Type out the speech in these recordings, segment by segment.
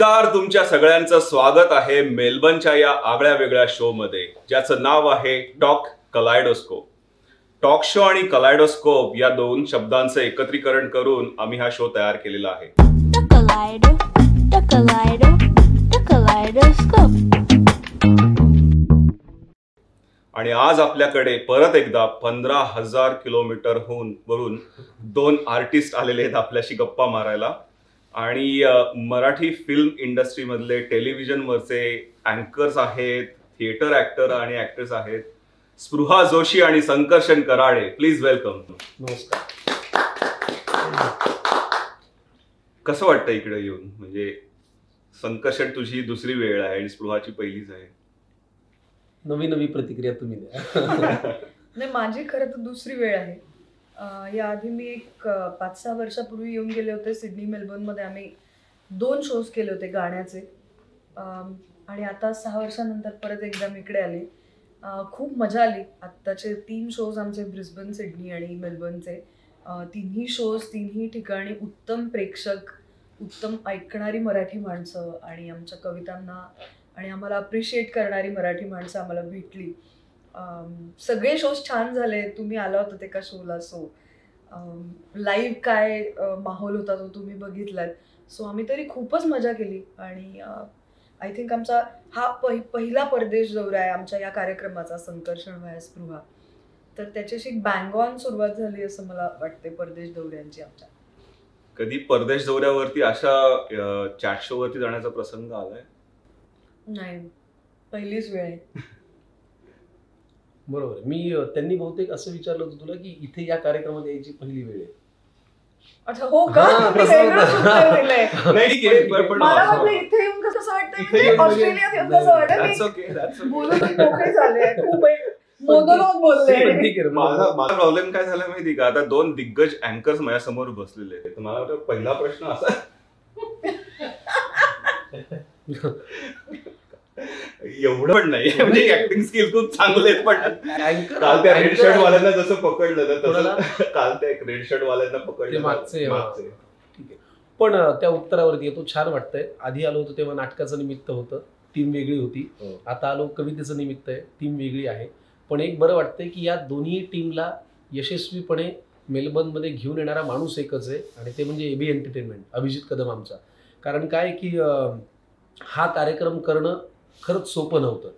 नमस्कार तुमच्या सगळ्यांचं स्वागत आहे मेलबर्नच्या या आगळ्या वेगळ्या शो मध्ये ज्याचं नाव आहे टॉक कलायडोस्कोप. टॉक शो आणि कलायडोस्कोप या दोन शब्दांचं एकत्रीकरण करून आम्ही हा शो तयार केलेला आहे. आणि आज आपल्याकडे परत एकदा पंधरा हजार किलोमीटरहून वरून दोन आर्टिस्ट आलेले आहेत आपल्याशी गप्पा मारायला. आणि मराठी फिल्म इंडस्ट्रीमधले टेलिव्हिजनवरचे अँकर्स आहेत थिएटर ऍक्टर आणि ऍक्ट्रेस आहेत स्पृहा जोशी आणि संकर्षण कराडे. प्लीज वेलकम नमस्कार. कसं वाटतं इकडे येऊन? म्हणजे संकर्षण तुझी दुसरी वेळ आहे आणि स्पृहाची पहिलीच आहे. नवी नवी प्रतिक्रिया तुम्ही द्या. नाही माझी खरं तर दुसरी वेळ आहे. याआधी मी एक पाच सहा वर्षापूर्वी येऊन गेले होते सिडनी मेलबर्नमध्ये. आम्ही दोन शोज केले होते गाण्याचे. आणि आता सहा वर्षानंतर परत एकदा मी इकडे आले. खूप मजा आली. आत्ताचे तीन शोज आमचे ब्रिस्बन सिडनी आणि मेलबर्नचे. तिन्ही शोज तिन्ही ठिकाणी उत्तम प्रेक्षक उत्तम ऐकणारी मराठी माणसं आणि आमच्या कवितांना आणि आम्हाला अप्रिशिएट करणारी मराठी माणसं आम्हाला भेटली. सगळे शोज छान झाले तुम्ही आला होता ते का शोला सो लाईव्ह काय माहोल होता तो तुम्ही बघितलात. सो आम्ही तरी खूपच मजा केली. आणि आय थिंक आमचा हा पहि पहिला परदेश दौरा आहे आमच्या या कार्यक्रमाचा संकर्षण व्हाय स्पृहा. तर त्याच्याशी बँग ऑन सुरुवात झाली असं मला वाटते परदेश दौऱ्यांची आमच्या. कधी परदेश दौऱ्यावरती अशा चॅट शो वरती जाण्याचा प्रसंग आलाय? नाही. पहिलीच वेळ आहे. बरोबर. मी त्यांनी बहुतेक असं विचारलं होतं तुला की इथे या कार्यक्रमात यायची पहिली वेळ आहे. अच्छा हो का? हा, मी तसं वेगळंच होतं. उत्तर दिलंय. नाही ठीक आहे, पण- पण मला असं- वाटलं इथे येऊन कसं वाटतं इथे येऊन म्हणजे- ऑस्ट्रेलियात येऊन कसं वाटतं That's me okay, that's okay. बोलून मोकळे झाले. खूप मोनोलॉग बोलले. पण ठीक आहे रे, माझा प्रॉब्लेम काय झाला माहिती का? आता दोन दिग्गज अँकर्स माझ्यासमोर बसलेले आहेत. तर मला वाटतं पहिला प्रश्न असा एवढं पण नाही. म्हणजे ऍक्टिंग स्किल खूप चांगले पण काल त्या रेड शर्ट वाल्यांना जसं पकडलं ना? तसं काल त्या रेड शर्ट वाल्यांना पकडलं मागचे. पण त्या उत्तरावरती येतो छान वाटतंय. आधी आलो होतो तेव्हा नाटकाचं निमित्त होतं. टीम वेगळी होती. हो. आता आलो कवितेचं निमित्त आहे. टीम वेगळी आहे. पण एक बरं वाटतंय की या दोन्ही टीमला यशस्वीपणे मेलबर्नमध्ये घेऊन येणारा माणूस एकच आहे. आणि ते म्हणजे एबी एंटरटेनमेंट अभिजित कदम आमचा. कारण काय की हा कार्यक्रम करणं खरंच सोपं नव्हतं.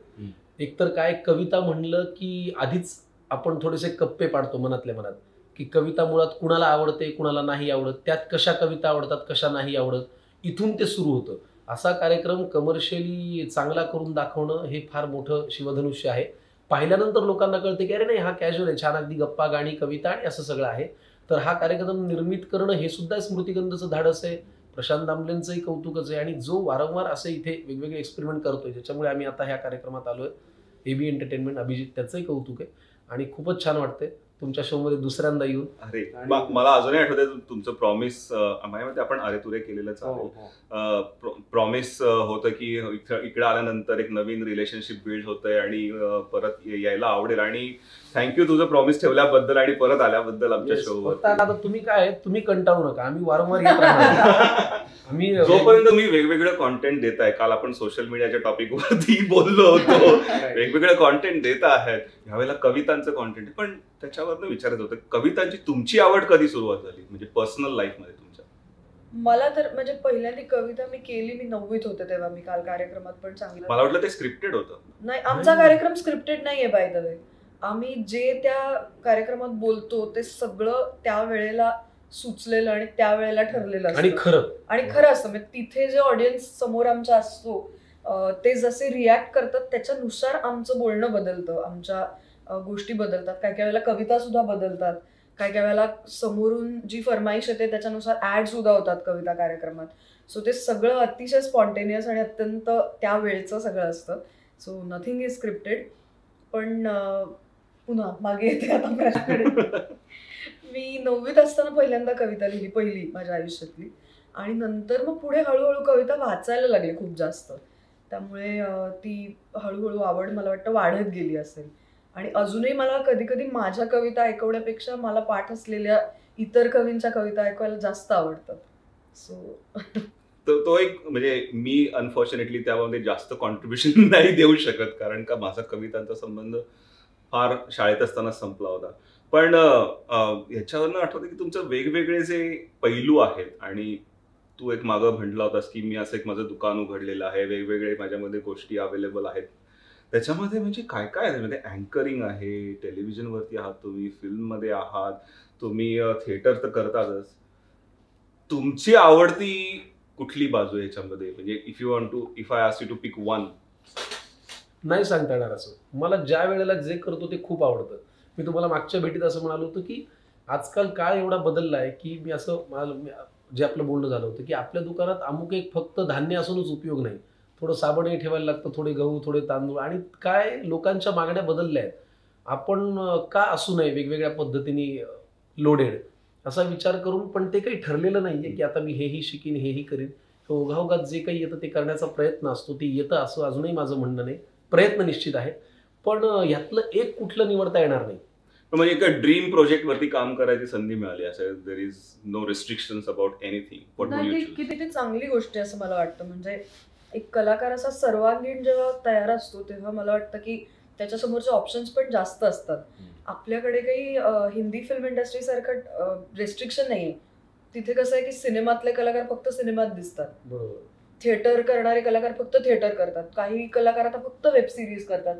एकतर काय कविता म्हणलं की आधीच आपण थोडेसे कप्पे पाडतो मनातल्या मनात की कविता मुळात कुणाला आवडते कुणाला नाही आवडत त्यात कशा कविता आवडतात कशा नाही आवडत इथून ते सुरू होतं. असा कार्यक्रम कमर्शियली चांगला करून दाखवणं हे फार मोठं शिवधनुष्य आहे. पाहिल्यानंतर लोकांना कळते की अरे नाही हा कॅज्युअल आहे छान अगदी गप्पा गाणी कविता आणि असं सगळं आहे. तर हा कार्यक्रम निर्मित करणं हे सुद्धा स्मृतिगंधचं धाडस आहे. प्रशांत दामलेंचंही कौतुकच आहे आणि जो वारंवार असे इथे वेगवेगळे एक्सपेरिमेंट करतोय ज्याच्यामुळे आम्ही आता ह्या कार्यक्रमात आलोय. एबी एंटरटेनमेंट अभिजित त्याचंही कौतुक आहे. आणि खूपच छान वाटतंय. तुमच्या शोमध्ये दुसऱ्यांदा येऊन. अरे मला अजूनही आठवतंय तु- तुमचं प्रॉमिस माझ्या मते आपण अरे तुरे केलेलंच हो, आहे. प्रॉमिस होतं की इकडे आल्यानंतर एक नवीन रिलेशनशिप बिल्ड होतंय आणि परत यायला आवडेल. आणि थँक्यू तुझं प्रॉमिस ठेवल्याबद्दल आणि परत आल्याबद्दल आमच्या Yes, फक्त आता तुम्ही काय तुम्ही कंटाळू नका. आम्ही वारंवार येत राहणार आम्ही जोपर्यंत तुम्ही वेगवेगळं कॉन्टेंट देताय काल आपण सोशल मीडियाच्या टॉपिक वरती बोललो होतो. वेगवेगळं कॉन्टेंट देत आहेत. ह्यावेळेला कवितांचं कॉन्टेंट पण त्याच्यावर विचारायचं होतं कवितांची तुमची आवड कधी सुरुवात झाली? म्हणजे पर्सनल लाईफमध्ये तुमच्या. मला तर म्हणजे पहिल्यांदी कविता मी केली मी नववीत होते तेव्हा मी काल कार्यक्रमात पण सांगितलं मला वाटलं ते स्क्रिप्टेड होतं. नाही आमचा कार्यक्रम स्क्रिप्टेड नाहीये बाय द वे आम्ही जे त्या कार्यक्रमात बोलतो ते सगळं त्या वेळेला सुचलेलं आणि त्या वेळेला ठरलेलं आणि असतं. खरं. आणि खरं असतं. म्हणजे तिथे जे ऑडियन्स समोर आमच्या असतो ते जसे रिॲक्ट करतात त्याच्यानुसार आमचं बोलणं बदलतं. आमच्या गोष्टी बदलतात. काय काय वेळेला कविता सुद्धा बदलतात. काय काय वेळेला समोरून जी फरमाईश येते त्याच्यानुसार ऍड सुद्धा होतात कविता कार्यक्रमात. सो ते सगळं अतिशय स्पॉन्टेनियस आणि अत्यंत त्या वेळचं सगळं असतं. सो नथिंग इज स्क्रिप्टेड पण पुन्हा मागे येते आता प्रश्नाकडे मी नववीत असताना पहिल्यांदा कविता लिहिली पहिली माझ्या आयुष्यातली. आणि नंतर मग पुढे हळूहळू कविता वाचायला लागली खूप जास्त. त्यामुळे ती हळूहळू आवड मला वाटतं वाढत गेली असेल. आणि अजूनही मला कधी कधी माझ्या कविता ऐकवण्यापेक्षा मला पाठ असलेल्या इतर कवींच्या कविता ऐकवायला जास्त आवडतात. सो तो तो एक म्हणजे मी अनफॉर्च्युनेटली त्यामध्ये जास्त कॉन्ट्रीब्युशन नाही देऊ शकत. कारण का माझा कवितांचा संबंध फार शाळेत असताना संपला होता. पण ह्याच्यावरनं आठवतं की तुमचं वेगवेगळे जे पैलू आहेत आणि तू एक मागं म्हटला होतास की मी असं एक माझं दुकान उघडलेलं आहे वेगवेगळे माझ्यामध्ये गोष्टी अवेलेबल आहेत. त्याच्यामध्ये म्हणजे काय काय आहे? म्हणजे अँकरिंग आहे टेलिव्हिजनवरती आहात तुम्ही फिल्ममध्ये आहात तुम्ही थिएटर तर करतातच. तुमची आवडती कुठली बाजू याच्यामध्ये? म्हणजे if you want to if I ask you to pick one नाही सांगता येणार असं. मला ज्या वेळेला जे करतो ते खूप आवडतं. मी तुम्हाला मागच्या भेटीत असं म्हणालो होतो की आजकाल काळ एवढा बदलला आहे की मी असं जे आपलं बोलणं झालं होतं की आपल्या दुकानात अमुक एक फक्त धान्य असूनच उपयोग नाही. थोडं साबणही ठेवायला लागतं थोडे गहू थोडे तांदूळ आणि काय लोकांच्या मागण्या बदलल्या आहेत. आपण का असू नये वेगवेगळ्या पद्धतीने लोडेड असा विचार करून पण ते काही ठरलेलं नाही आहे की आता मी हेही शिकीन हेही करीन. ओघाओघात जे काही येतं ते करण्याचा प्रयत्न असतो ते येतं असं अजूनही माझं म्हणणं नाही. प्रयत्न निश्चित आहे पण अं, ह्यातलं एक कुठलं निवडता येणार नाही. म्हणजे एका ड्रीम प्रोजेक्ट वरती काम करायची संधी मिळाली असं there is no restrictions about anything नाही किती ती चांगली गोष्ट आहे असं मला वाटतं. म्हणजे एक कलाकार असा सर्वांगीण जेव्हा तयार असतो तेव्हा मला वाटतं की त्याच्यासमोरचे ऑप्शन्स पण जास्त असतात. आपल्याकडे काही हिंदी फिल्म इंडस्ट्री सारखं रेस्ट्रिक्शन नाहीये. तिथे कसं आहे की सिनेमातले कलाकार फक्त सिनेमात दिसतात. बरोबर. थिएटर करणारे कलाकार फक्त थिएटर करतात. काही कलाकार आता फक्त वेब सिरीज करतात.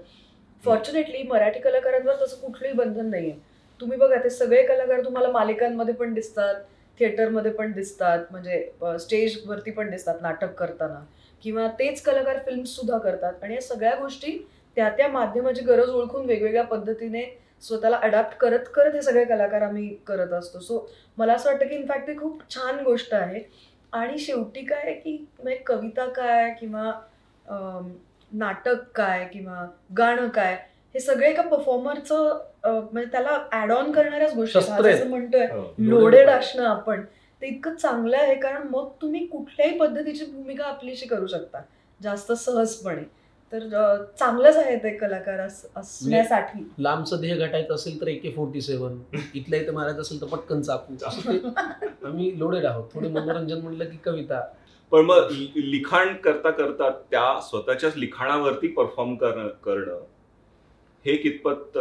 फॉर्च्युनेटली मराठी कलाकारांवर तसं कुठलंही बंधन नाहीये. तुम्ही बघा ते सगळे कलाकार तुम्हाला मालिकांमध्ये पण दिसतात थिएटरमध्ये पण दिसतात म्हणजे स्टेजवरती पण दिसतात नाटक करताना. किंवा तेच कलाकार फिल्मसुद्धा करतात. आणि या सगळ्या गोष्टी त्या त्या माध्यमाची गरज ओळखून वेगवेगळ्या पद्धतीने स्वतःला अडॅप्ट करत करत हे सगळे कलाकार आम्ही करत असतो. सो मला असं वाटतं की इनफॅक्ट ती खूप छान गोष्ट आहे. आणि शेवटी काय की म्हणजे कविता काय किंवा नाटक काय किंवा गाणं काय हे सगळे एका परफॉर्मरचं म्हणजे त्याला ऍड ऑन करणाऱ्याच गोष्टी असं म्हणतोय हो. लोडेड असणं आपण ते इतकं चांगलं आहे. कारण मग तुम्ही कुठल्याही पद्धतीची भूमिका आपलीशी करू शकता. जास्त सहजपणे. तर चांगलंच आहे ते कलाकार अस- असण्यासाठी. लांबचं ध्येय गाठायचं असेल तर एके फोर्टी सेव्हन इथल्या इथे मारायचं असेल तर पटकन चाकू. असं ते आम्ही लोडेड आहोत. थोडे मनोरंजन म्हणलं की कविता. पण मग लिखाण करता करता त्या स्वतःच्याच लिखाणावरती परफॉर्म करणं हे कितपत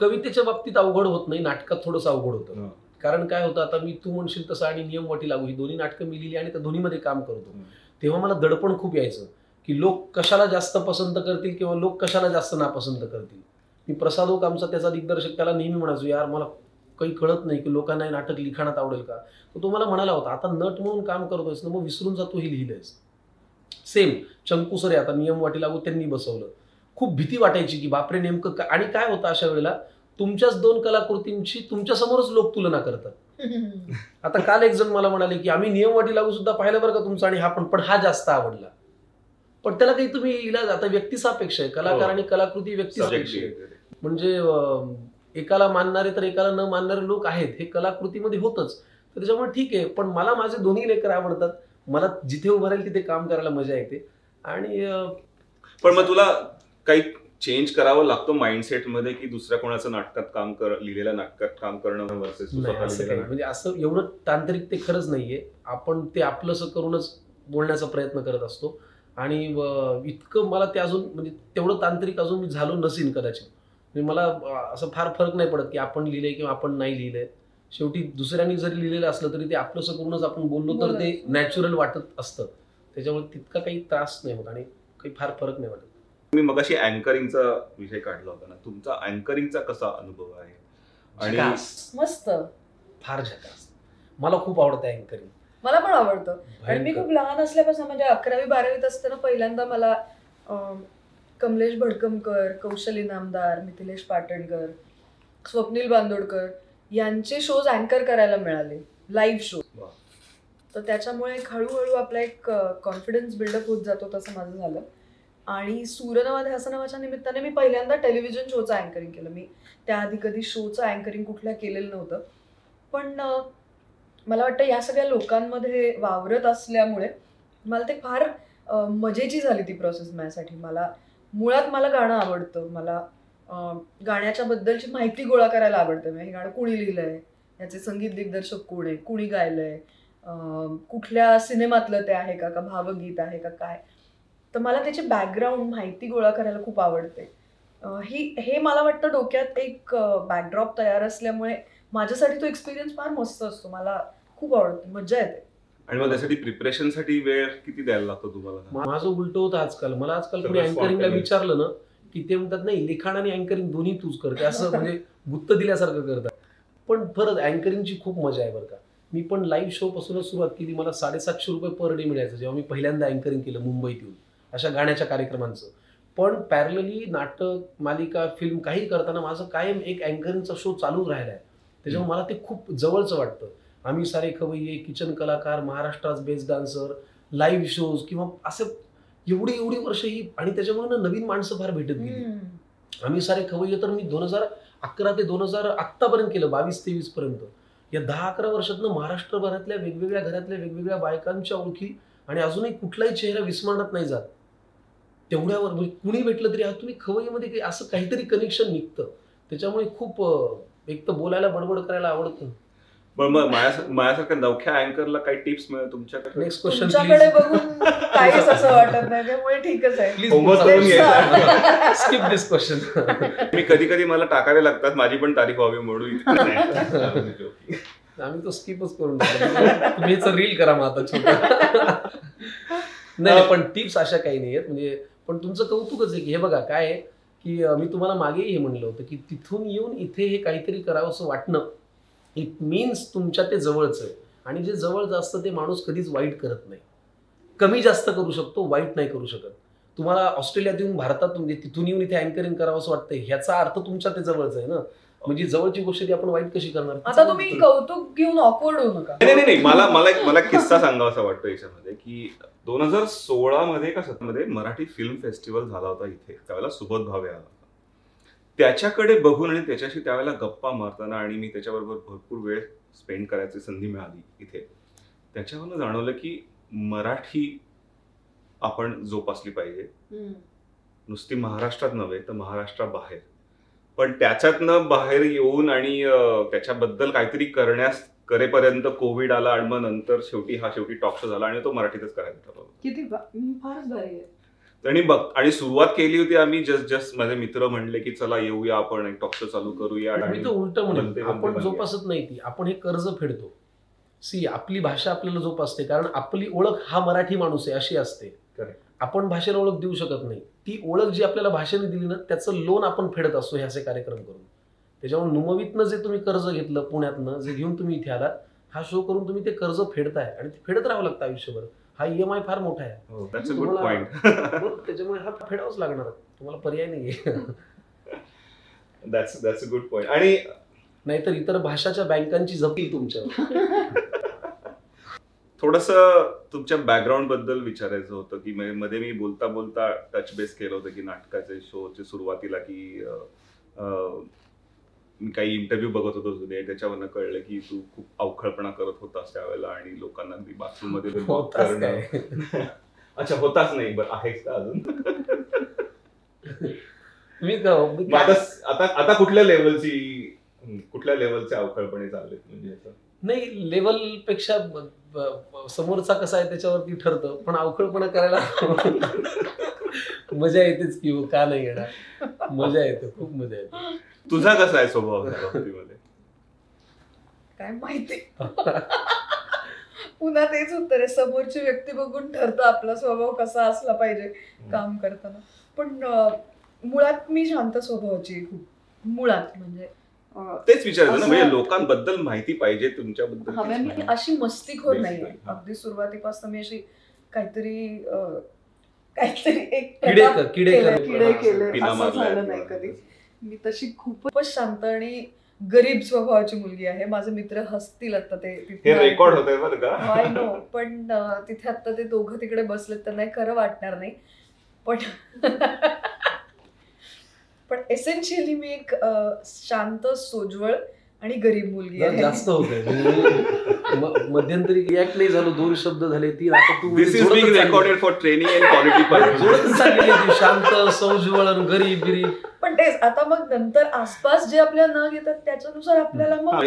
कवितेच्या बाबतीत अवघड होत नाही. नाटकात थोडंसं अवघड होतं. कारण काय होतं आता मी तू म्हणशील तसं आणि नियम वाटी लागू. ही दोन्ही नाटकं मी लिहिली आणि त्या दोन्हीमध्ये काम करतो. तेव्हा मला दडपण खूप यायचं. की लोक कशाला जास्त पसंत करतील किंवा लोक कशाला जास्त नापसंत करतील? मी प्रसाद ओक आमचा त्याचा दिग्दर्शक त्याला नेहमी म्हणायचो यार मला काही कळत नाही की लोकांना हे नाटक लिखाणात आवडेल का? तर तो मला म्हणाला होता आता नट म्हणून काम करतोयस ना मग विसरून जातो हे लिहिलंयस. सेम चंकू सर आहे आता नियम वाटी लागू त्यांनी बसवलं. खूप भीती वाटायची की बापरे नेमकं काय आणि काय होतं अशा वेळेला? तुमच्याच दोन कलाकृतींची तुमच्या समोरच लोक तुलना करतात. आता काल एक जण मला म्हणाले की आम्ही नियमवाटी लागू सुद्धा पाहिलं बरं का तुमचा आणि हा पण पण हा जास्त आवडला. पण त्याला काही तुम्ही इलाज आता व्यक्तिसापेक्ष आहे कलाकार हो. आणि कलाकृती व्यक्तिसापेक्ष आहे. म्हणजे एकाला मानणारे तर एकाला न मानणारे लोक आहेत हे कलाकृतीमध्ये होतच. तर त्याच्यामुळे ठीक आहे पण मला माझे दोन्ही लेकर आवडतात. मला जिथे उभं राहील तिथे काम करायला मजा येते. आणि पण मग तुला काही चेंज करावं लागतं माइंडसेटमध्ये की दुसऱ्या कोणाचं नाटकात काम कर लिहिलेल्या नाटकात काम करणं म्हणजे असं एवढं तांत्रिक ते खरंच नाहीये. आपण ते आपलंसं करूनच बोलण्याचा प्रयत्न करत असतो. आणि इतकं मला ते अजून म्हणजे तेवढं तांत्रिक अजून मी झालो नसीन कदाचित. म्हणजे मला असं फार फरक नाही पडत की आपण लिहिलंय किंवा आपण नाही लिहिलंय. शेवटी दुसऱ्यांनी जरी लिहिलेलं असलं तरी ते आपलंसं करूनच आपण बोललो तर ते. नॅचरल वाटत असतं. त्याच्यामुळे तितका काही त्रास नाही होत आणि काही फार फरक नाही वाटत. मी मगाशी अँकरिंगचा विषय काढला होता ना. तुमचा अँकरिंगचा कसा अनुभव आहे? आणि. मस्त. फार झकास. मला खूप आवडतं अँकरिंग. मला पण आवडतं. आणि मी खूप लहान असल्यापासून म्हणजे अकरावी बारावीत असताना पहिल्यांदा मला कमलेश भडकमकर कौशली नामदार मिथिलेश पाटणकर स्वप्नील बांदोडकर यांचे शोज अँकर करायला मिळाले. Live show. तर त्याच्यामुळे एक हळूहळू आपला एक कॉन्फिडन्स बिल्डअप होत जातो तसं माझं झालं. आणि सूरनवा ध्यासनवाच्या निमित्ताने मी पहिल्यांदा टेलिव्हिजन शोचं अँकरिंग केलं. मी त्याआधी कधी शोचं अँकरिंग कुठल्या केलेलं नव्हतं. पण मला वाटतं या सगळ्या लोकांमध्ये वावरत असल्यामुळे मला ते फार मजेची झाली ती प्रोसेस माझ्यासाठी. मला मुळात मला गाणं आवडतं. मला गाण्याच्या बद्दलची माहिती गोळा करायला आवडतं. म्हणजे हे गाणं कुणी लिहिलं आहे याचे संगीत दिग्दर्शक कोण आहे? कुणी गायलं आहे कुठल्या सिनेमातलं ते आहे का? का भावगीत आहे का? काय? तर मला त्याची बॅकग्राऊंड माहिती गोळा करायला खूप आवडते. ही हे मला वाटतं डोक्यात एक बॅकड्रॉप तयार असल्यामुळे माझ्यासाठी तो एक्सपिरियन्स फार मस्त असतो. मला खूप आवडतो मजा येते. आणि मग त्यासाठी प्रिपरेशनसाठी वेळ किती द्यायला लागतो तुम्हाला? माझं उलट होतं आजकाल. मला आजकाल कोणी अँकरिंगला. विचारलं ना की ते म्हणतात नाही लिखाण आणि अँकरिंग दोन्ही तूच करते. असं म्हणजे गुत्त दिल्यासारखं करतात. पण परत अँकरिंगची खूप मजा आहे बरं का. मी पण लाईव्ह शो पासूनच सुरुवात केली. मला साडेसातशे रुपये पर डे मिळायचं जेव्हा मी पहिल्यांदा अँकरिंग केलं मुंबईत येऊन अशा गाण्याच्या कार्यक्रमांचं. पण पॅरलली नाटक मालिका फिल्म काही करताना माझं कायम एक अँकरिंगचा शो चालू राहिला आहे त्याच्यामुळे मला ते खूप जवळचं वाटतं. आम्ही सारे खवय्ये किचन कलाकार महाराष्ट्रात बेस्ट डान्सर लाईव्ह शोज किंवा असं एवढी एवढी वर्ष ही आणि त्याच्यामुळे ना नवीन माणसं फार भेटत गेली. आम्ही सारे खवय्ये तर मी दोन हजार अकरा ते दोन हजार आत्तापर्यंत केलं बावीस तेवीस पर्यंत. या दहा अकरा वर्षातनं महाराष्ट्रभरातल्या वेगवेगळ्या घरातल्या वेगवेगळ्या बायकांच्या ओळखी आणि अजूनही कुठलाही चेहरा विस्मरणात नाही जात. तेवढ्यावर म्हणजे कुणी भेटलं तरी हा तुम्ही खवय्येमध्ये काही असं काहीतरी कनेक्शन निघतं. त्याच्यामुळे खूप एक तर बोलायला बडबड करायला आवडतं. पण मग माझ्या माझ्यासारख्या नवख्या अँकरला काही टिप्स मिळेल तुमच्याकडे? नेक्स्ट क्वेश्चन तुमच्याकडे बघून काहीच असं वाटत नाही त्यामुळे ठीकच आहे. करून घ्यायचा. स्किप दिस क्वेश्चन मी कधी कधी मला टाकावे लागतात माझी पण तारीख व्हावी म्हणून. आम्ही तो स्किपच करून. तुम्ही रील करा मग आता छोटं. नाही पण टिप्स अशा काही नाही आहेत म्हणजे पण तुमचं कौतुकच आहे की हे बघा काय आहे की मी तुम्हाला मागेही हे म्हणलं होतं की तिथून येऊन इथे हे काहीतरी करावं असं वाटणं. इट मीन्स तुमच्या ते जवळच आहे. आणि जे जवळ असतं ते माणूस कधीच वाईट करत नाही. कमी जास्त करू शकतो वाईट नाही करू शकत. तुम्हाला ऑस्ट्रेलियात येऊन भारतात म्हणजे तिथून येऊन इथे अँकरिंग करावं असं वाटतं ह्याचा अर्थ तुमच्या ते जवळच आहे ना? म्हणजे जवळची गोष्ट ती आपण वाईट कशी करणार? आता तुम्ही कौतुक घेऊन ऑकवर्ड होऊ नका. नाही नाही नाही मला मला एक मला किस्सा सांगावा असं वाटतं याच्यामध्ये की दोन हजार सोळा मध्ये का सतरा मध्ये मराठी फिल्म फेस्टिवल झाला होता इथे. त्यावेळेला सुबोध भावे आला. त्याच्याकडे बघून आणि त्याच्याशी त्यावेळेला गप्पा मारताना आणि मी त्याच्याबरोबर भरपूर वेळ स्पेंड करायची संधी मिळाली इथे. त्याच्यावरनं जाणवलं की मराठी आपण जोपासली पाहिजे. नुसती महाराष्ट्रात नव्हे तर महाराष्ट्राबाहेर पण त्याच्यातनं बाहेर येऊन आणि त्याच्याबद्दल काहीतरी करण्यास करेपर्यंत कोविड आला आणि मग नंतर शेवटी हा शेवटी टॉक शो झाला आणि तो मराठीतच करायला ठरवलं किती फारच भारी आहे. आणि बघ आणि सुरुवात केली होती आम्ही जस्ट जस्ट माझे मित्र म्हणले की चला येऊया आपण एक टॉक शो चालू करूया. मी आणि तर उलट म्हणेन बनते, आपण. जोपासत नाही ती. आपण हे कर्ज फेडतो. सी आपली भाषा आपल्याला जोपासते कारण आपली ओळख हा मराठी माणूस आहे अशी असते. आपण भाषेला ओळख देऊ शकत नाही. ती ओळख जी आपल्याला भाषेने दिली ना त्याचं लोन आपण फेडत असतो हे असे कार्यक्रम करून. त्याच्यामुळे नुमवीतनं जे तुम्ही कर्ज घेतलं पुण्यातनं जे घेऊन तुम्ही इथे आलात हा शो करून तुम्ही ते कर्ज फेडताय. आणि ते फेडत राहावं लागतं आयुष्यभर. हा ई एम आय फार मोठा आहे. गुड तुम्हाला- बरोबर? त्याच्यामुळे हा फेडावाच लागणार. तुम्हाला पर्याय नाही that's that's a good point आणि नाहीतर इतर भाषाच्या बँकांची जपील तुमच्यावर. थोडस तुमच्या बॅकग्राऊंडबद्दल विचारायचं होतं की म्हणजे मध्ये मी बोलता बोलता टच बेस केलं होतं की नाटकाचे शोचे सुरुवातीला की अं, अं, मी काही इंटरव्ह्यू बघत होतो जुने त्याच्यावरनं कळलं की तू खूप अवखळपणा करत होतास त्यावेळेला आणि लोकांना अगदी बाथरूममध्ये करणं. अच्छा होताच नाही बरं आहेच का अजून? मी आता आता कुठल्या लेवलची कुठल्या लेवलचे अवखळपणे चाललेत म्हणजे असं? नाही लेवलपेक्षा समोरचा कसा आहे त्याच्यावरती ठरतं पण अवखळपणा करायला मजा येतेच की हो, का नाही येणार? मजा येते खूप मजा येते. तुझा कसा आहे स्वभाव त्या बाबतीमध्ये? काय माहिती? पुन्हा तेच उत्तर आहे. समोरची व्यक्ती बघून ठरतं आपला स्वभाव कसा असला पाहिजे काम करताना. पण मुळात मी शांत स्वभावाची खूप. मुळात म्हणजे तेच विचारायचं ना म्हणजे लोकांबद्दल माहिती पाहिजे तुमच्याबद्दल तीच मी. अशी मस्तीखोर नाही. अगदी सुरुवातीपासून मी अशी काहीतरी काहीतरी एक किडे केले पिना असं झालं नाही कधी मी तशी खूपच शांत आणि गरीब स्वभावाची मुलगी आहे. माझे मित्र हसतील आता ते तिथे रेकॉर्ड बरं का? आय नो पण तिथे आता ते दोघं तिकडे बसलेत त्यांना हे खरं वाटणार नाही. पण पण एसेन्शियली मी एक शांत सोज्वळ आणि गरीब मुलगी आहे. जास्त होत मध्यंतरी रिॲक्ट नाही झालो दोन शब्द झाले तीन. आता तू this is being. Recorded for training and quality ती. शांत सौज्वळ आणि गरीब. बिरीब पण तेच आता मग नंतर आसपास जे आपल्याला न घेतात त्याच्यानुसार आपल्याला मग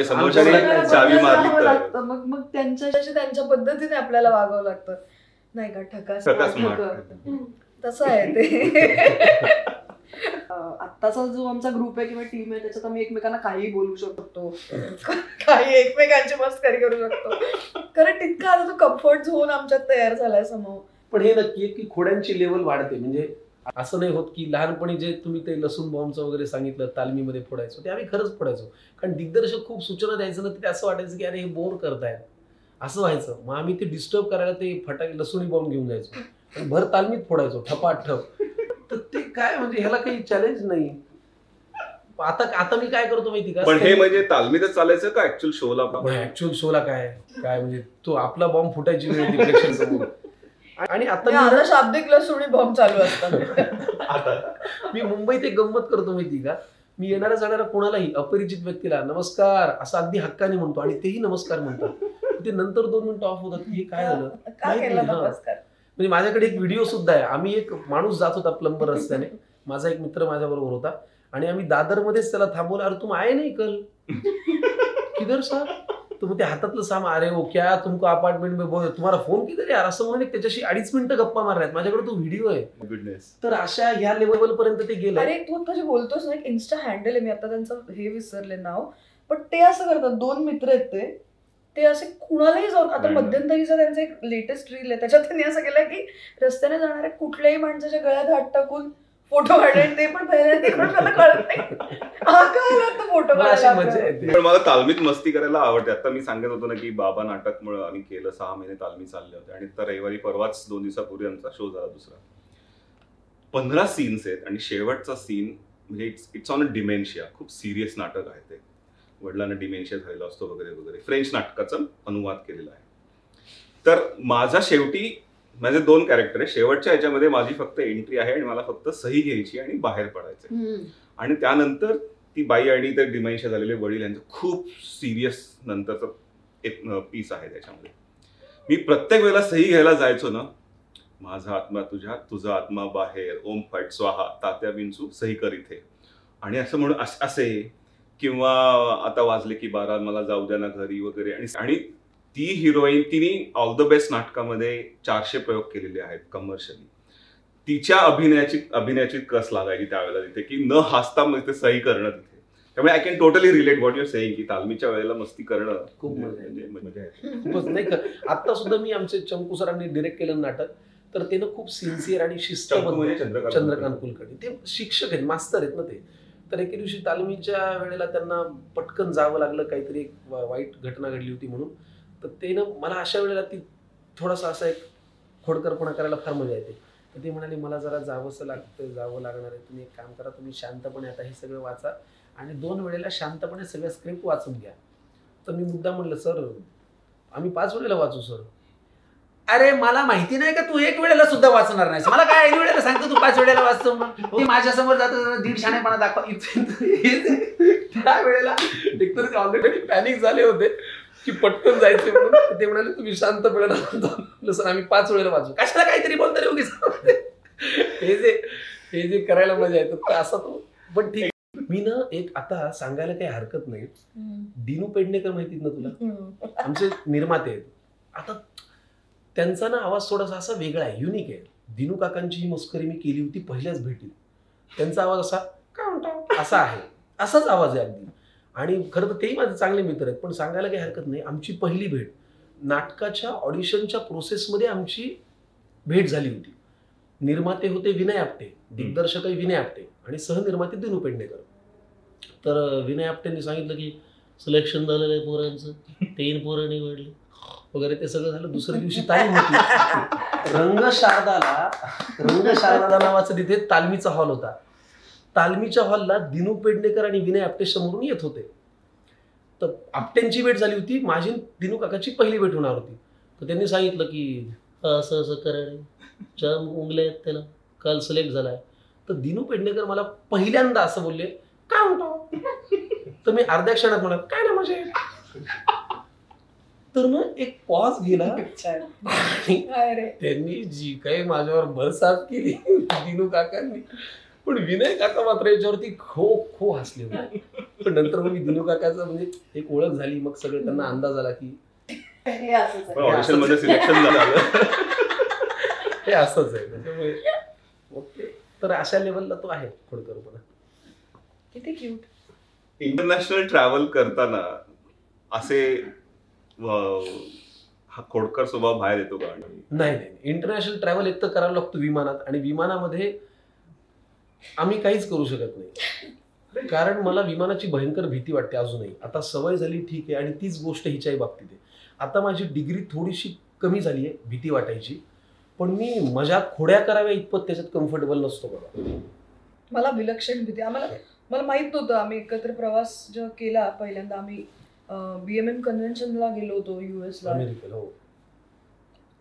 लागतं. मग मग त्यांच्याशी त्यांच्या पद्धतीने आपल्याला वागावं लागतं. नाही का ठकास. तसं आहे ते. आत्ताचा जो आमचा ग्रुप आहे किंवा टीम आहे त्याच्यात आम्ही एकमेकांना काही बोलू शकतो. काही एकमेकांची मस्करी करू शकतो. कारण तितका आता तो कम्फर्ट झोन आमच्यात तयार झालाय समोर. पण हे नक्की की खोड्यांची लेवल वाढते. म्हणजे असं नाही होत की लहानपणी जे तुम्ही ते लसूण बॉम्बचं वगैरे सांगितलं तालमीमध्ये फोडायचो ते आम्ही खरंच फोडायचो. कारण दिग्दर्शक खूप सूचना द्यायचं ना ते असं वाटायचं की अरे हे बोर करतायत. असं व्हायचं. मग आम्ही ते डिस्टर्ब करायला ते फटाके लसुणी बॉम्ब घेऊन जायचो. भर तालमीत फोडायचो ठपाट ठप तर ते काय म्हणजे ह्याला काही चॅलेंज नाही. आता आता मी काय करतो माहिती का? पण हे म्हणजे तालमीतच चालायचं का ऍक्च्युअल शोला ऍक्च्युअल शोला काय? काय म्हणजे तो आपला बॉम्ब फुटायची वेळ प्रेक्षकांसमोर आणि आता म्हणजे मी आता ना- शाब्दिक लसुणी बॉम्ब चालू असतात. मी मुंबईत एक गंमत करतो माहिती का? मी येणाऱ्या जाणाऱ्या कोणालाही अपरिचित व्यक्तीला नमस्कार असं अगदी हक्काने म्हणतो आणि तेही नमस्कार म्हणतात. ते नंतर दोन मिनिटं ऑफ होतात की हे काय झालं? का माहीत केला. नमस्कार? म्हणजे माझ्याकडे एक व्हिडिओ सुद्धा आहे. आम्ही एक माणूस जात होता प्लंबर रस्त्याने. माझा एक मित्र माझ्या बरोबर होता. आणि आम्ही दादर मध्येच त्याला थांबवलं. अरे तुम आए नाही कल किधर सर तर मग ते हातातलं सामान अरे वो क्या तुमको अपार्टमेंट में बोल तुम्हाला फोन किधर यार? असं म्हणून एक त्याच्याशी अडीच मिनिटं गप्पा मारल्यात माझ्याकडे तो व्हिडिओ आहे. गुडनेस तर अशा ह्या लेवल पर्यंत ते गेलं. अरे तू आता जे बोलतोस ना एक इन्स्टा हँडल आहे. मी आता त्यांचं हे विसरले नाव. पण ते असं करतात. दोन मित्र आहेत ते. ते असे कुणालाही जाऊन आता. मध्यंतरीचा त्यांचा एक लेटेस्ट रील आहे. त्याच्यात त्यांनी असं केलं की रस्त्याने जाणाऱ्या कुठल्याही माणसाच्या गळ्यात हात टाकून फोटो काढले. ते पण तिकडून मला कळत नाही. हा आला फोटो काढायला पण मला तालमीत मस्ती करायला आवडते. आता मी सांगत होतो ना की बाबा नाटकमुळे आम्ही केलं सहा महिने तालमी चालले होते. आणि तर रविवारी परवाच दोन दिवसापूर्वी आमचा शो झाला दुसरा. पंधरा सीन्स आहेत आणि शेवटचा सीन म्हणजे it's it's on a dementia खूप सिरियस नाटक आहे ते. वडिलांना डिमेन्शिया झालेला असतो वगैरे वगैरे. फ्रेंच नाटकाचा अनुवाद केलेला आहे. तर माझा शेवटी माझे दोन कॅरेक्टर आहे शेवटच्या ह्याच्यामध्ये माझी फक्त एंट्री आहे आणि मला फक्त सही घ्यायची आणि बाहेर पडायचं. आणि त्यानंतर ती बाई आणि ते डिमेन्शिया झालेले वडील यांचं खूप सिरियस नंतरचं एक पीस आहे त्याच्यामध्ये. मी प्रत्येक वेळेला सही घ्यायला जायचो ना माझा आत्मा तुझ्या तुझा आत्मा बाहेर ओम फट स्वाहा तात्या विंचू सही कर इथे. आणि असं म्हणून असे किंवा आता वाजले की बारा मला जाऊ द्या ना घरी वगैरे. आणि आणि ती हिरोईन तिने ऑल द बेस्ट नाटकामध्ये चारशे प्रयोग केलेले आहेत कमर्शियली तिच्या अभिनयाची अभिनयाची कस लागायची त्यावेळेला तिथे की न हसता मग ते सही करणं तिथे. त्यामुळे I can totally relate what your saying की तालमीच्या वेळेला मस्ती करणं खूप मजा म्हणजे. मजा येते. खूपच नाही का आता सुद्धा मी आमचे चंकू सरांनी डिरेक्ट केलं नाटक तर ते ना खूप सिन्सिअर आणि शिस्तबद्ध म्हणजे चंद्रकांत चंद्रकांत कुलकर्णी. ते शिक्षक आहेत मास्तर आहेत ना ते. तर एके दिवशी तालमीच्या वेळेला त्यांना पटकन जावं लागलं काहीतरी एक वाईट घटना घडली होती म्हणून. तर ते ना मला अशा वेळेला ती थोडासा असा एक खोडकरपणा करायला फार मजा येते. तर ते म्हणाले मला जरा जावंसं लागतं जावं लागणार आहे. तुम्ही एक काम करा तुम्ही शांतपणे आता हे सगळं वाचा आणि दोन वेळेला शांतपणे सगळ्या स्क्रिप्ट वाचून घ्या. तर मी मुद्दा म्हणलं सर आम्ही पाच वेळेला वाचू सर. अरे मला माहिती नाही का तू एक वेळेला सुद्धा वाचणार नाहीस. मला काय एक वेळेला सांगतो तू पाच वेळेला वाचतो मग. माझ्यासमोर जातो दीड शाणेपणा दाखवा. त्या वेळेला एकतर ते ऑलरेडी पॅनिक झाले होते की पटकन जायचे म्हणून. ते म्हणाले तुम्ही शांतपणे राहा सर आम्ही पाच वेळेला वाचू. कशाला काहीतरी बोलता उगीच हे जे हे जे करायला मजा येतं असा तो. पण ठीक मी ना एक आता सांगायला काही हरकत नाही. दिनू पेडणेकर माहितीत ना तुला. आमचे निर्माते आहेत. आता त्यांचा ना आवाज थोडासा असा वेगळा आहे युनिक आहे. दिनू काकांची ही मस्करी मी केली होती पहिल्याच भेटीत. त्यांचा आवाज असा काय म्हणतो असा आहे. असाच आवाज आहे अगदी. आणि खरं तर तेही माझे चांगले मित्र आहेत पण सांगायला काही हरकत नाही. आमची पहिली भेट. नाटकाच्या ऑडिशनच्या प्रोसेसमध्ये आमची भेट झाली होती. निर्माते होते विनय आपटे दिग्दर्शकही विनय आपटे आणि सहनिर्माते दिनू पेडणेकर. तर विनय आपटेंनी सांगितलं की सिलेक्शन झालेलं आहे पोरांचं. तीन पोरं निवडली. वगैरे ते सगळं झालं. दुसऱ्या दिवशी तालीम होती. रंग शारदाला रंग शारदा नावाचा तिथे तालमीचा हॉल होता. तालमीच्या हॉलला दिनू पेडणेकर आणि विनय आपटे समोरून येत होते. तर आपट्यांची भेट झाली होती. माझी दिनू काकाची पहिली भेट होणार होती. तर त्यांनी सांगितलं की असं असं करायला चार उंगले आहेत त्याला. काल सिलेक्ट झालाय. तर दिनू पेडणेकर मला पहिल्यांदा असं बोलले काय म्हणतो? तर मी अर्ध्या क्षणात म्हणा काय ना म्हणजे तर मग एक पॉज गेला. रे त्यांनी जी काही माझ्यावर भरसाप केली दिनू काकांनी. पण विनय काका मात्र याच्यावरती खो खो हसले होते. पण नंतर मग मी दिनू काकाचा म्हणजे एक ओळख झाली. मग सगळे त्यांना अंदाज आला की हे असंच आहे. पण ऑडिशनमध्ये सिलेक्शन झालं. हे असंच आहे. त्याच्यामुळे ओके. तर अशा लेवलला तो आहे खोडकर पण किती क्यूट इंटरनॅशनल ट्रॅव्हल करताना असे हा खोडकर स्वभाव बाहेर येतो का? नाही नाही. इंटरनॅशनल ट्रॅव्हल एक तर करायला लागतो विमानात आणि विमानामध्ये आम्ही काहीच करू शकत नाही. कारण मला विमानाची भयंकर भीती वाटते अजूनही. आता सवय झाली ठीक आहे आणि तीच गोष्ट हिच्याही बाबतीत आहे. आता माझी डिग्री थोडीशी कमी झाली आहे भीती वाटायची. पण मी मजा खोड्या कराव्या इतपत त्याच्यात कम्फर्टेबल नसतो बघा. मला विलक्षण भीती. आम्हाला मला माहीत नव्हतं आम्ही एकत्र प्रवास जेव्हा केला पहिल्यांदा आम्ही बी एम एम कन्व्हेन्शनला गेलो होतो युएसला अमेरिकेला हो.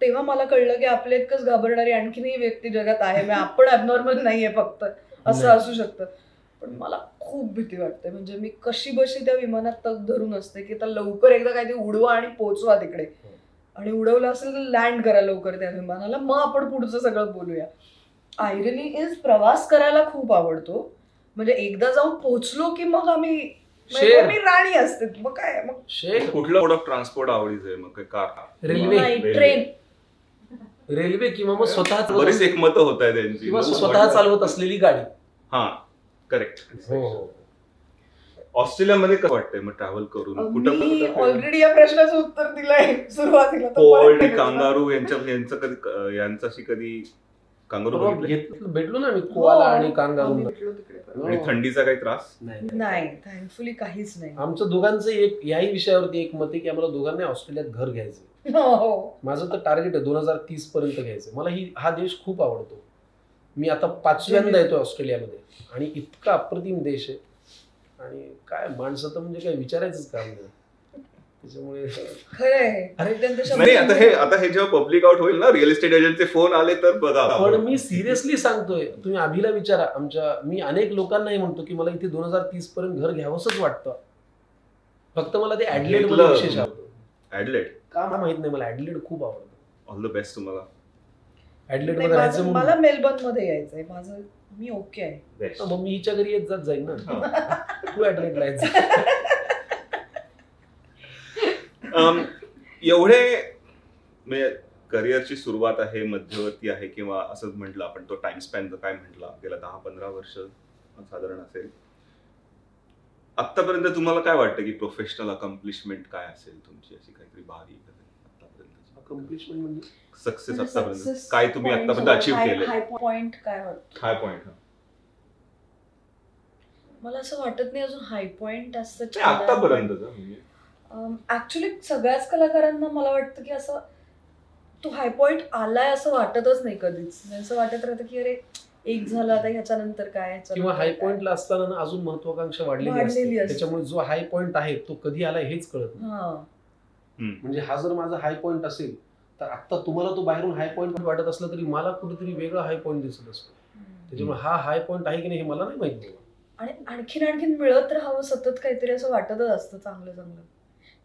तेव्हा मला कळलं की आपल्या इतकंच घाबरणारी आणखीनही व्यक्ती जगात आहे. म्हणजे आपण अबनॉर्मल नाहीये फक्त. असं नाही. असू शकतं. पण मला खूप भीती वाटते. म्हणजे मी कशी बशी त्या विमानात तग धरून असते की आता लवकर एकदा काहीतरी उडवा आणि पोचवा तिकडे. आणि उडवलं असेल तर लँड करा लवकर त्या विमानाला. मग आपण पुढचं सगळं बोलूया. आयरनी इज प्रवास करायला खूप आवडतो. म्हणजे एकदा जाऊन पोहोचलो की मग आम्ही शेर. मग मी राणी असते. मग काय मग शेख कुठलं मोड ऑफ ट्रान्सपोर्ट आवडीचं आहे? मग काय कार रेल्वे नाही ट्रेन रेल्वे किंवा मग स्वतः बरीच एकमत होत आहे त्यांची. किंवा स्वतः चालवत असलेली गाडी. हा. करेक्ट हो हो. ऑस्ट्रेलियामध्ये कसं वाटतंय मग ट्रॅव्हल करून? कुठं मी कुठं- ऑलरेडी या प्रश्नाचं उत्तर दिलंय. सुरुवातीला परत नाही. देणार. कांगारू यांच्या यांचं कधी यांच्याशी कधी कांगारू बघितले घेतलं- भेटलो ना मी कोआला हो, आणि आम्ही कांगारू भेटलो तिकडे परत. आणि थंडीचा काही त्रास? नाही नाही. थँकफुली काहीच नाही. आमचं दोघांचं एक याही विषयावरती एक मत आहे की आम्हाला दोघांना ऑस्ट्रेलियात घर घ्यायचं हो माझं तर टार्गेट आहे दोन हजार तीस पर्यंत घ्यायचं मला ही हा देश खूप आवडतो. मी आता पाचव्यांदा येतोय ऑस्ट्रेलियामध्ये. आणि इतका अप्रतिम देश आहे. आणि काय माणसं तर म्हणजे काय विचारायचंच काम नाही. त्याच्यामुळे खरंय. अरे, अत्यंत नाही आता हे आता हे जेव्हा पब्लिक आउट होईल ना रिअल इस्टेट एजंटचे फोन आले तर बघा. पण मी सिरियसली सांगतोय तुम्ही अभिला विचारा. आमच्या मी अनेक लोकांनाही म्हणतो की मला इथे दोन हजार तीस पर्यंत घर घ्यावंसच वाटतं. फक्त मला ते ऍडलेट. विशेष आवडतं. ऍडलेट का मला माहीत नाही मला ऍडलेट खूप आवडतं. ऑल द बेस्ट तुम्हाला. ऍडलेट नाही, मध्ये राहायचं मला मेलबर्नमध्ये यायचंय. माझं मी ओके आहे. मग मी हिच्या घरी येत जात जाईल ना. तू ऍडलेट राहायचं. एवढे म्हणजे करिअरची सुरुवात आहे मध्यवर्ती आहे किंवा असं म्हटलं आपण तो टाइम स्पॅन काय म्हटला गेल्या दहा पंधरा वर्ष साधारण असेल. आतापर्यंत तुम्हाला काय वाटतं की प्रोफेशनल अकम्प्लिशमेंट काय असेल तुमची? अशी काहीतरी भारी आतापर्यंत अकम्प्लिशमेंट म्हणजे? सक्सेस आतापर्यंत काय तुम्ही आतापर्यंत अचीव्ह केले हाय पॉइंट काय वाटत? काय पॉइंट मला असं वाटत नाही अजून हाय पॉइंट असं आतापर्यंत ऍक्च्युली सगळ्याच कलाकारांना मला वाटतं की असं तो हाय पॉइंट आलाय असं वाटतच नाही कधीच. म्हणजे असं वाटत राहतं की अरे एक झालं आता ह्याच्यानंतर काय किंवा हाय काय. पॉइंटला असताना अजून महत्वाकांक्षा वाढलेली वाढलेली असते. असते. त्याच्यामुळे जो हाय पॉइंट आहे तो कधी आलाय हेच कळत नाही. हा. म्हणजे हा जर माझा हाय पॉइंट असेल तर आता तुम्हाला तो बाहेरून हाय पॉइंट वाटत असला तरी मला कुठेतरी वेगळा हाय पॉइंट दिसत असतो. त्याच्यामुळे हा हाय पॉइंट आहे की नाही हे मला नाही माहिती. आणि आणखीन आणखीन मिळत राहावं सतत काहीतरी असं वाटतच असतं चांगलं चांगलं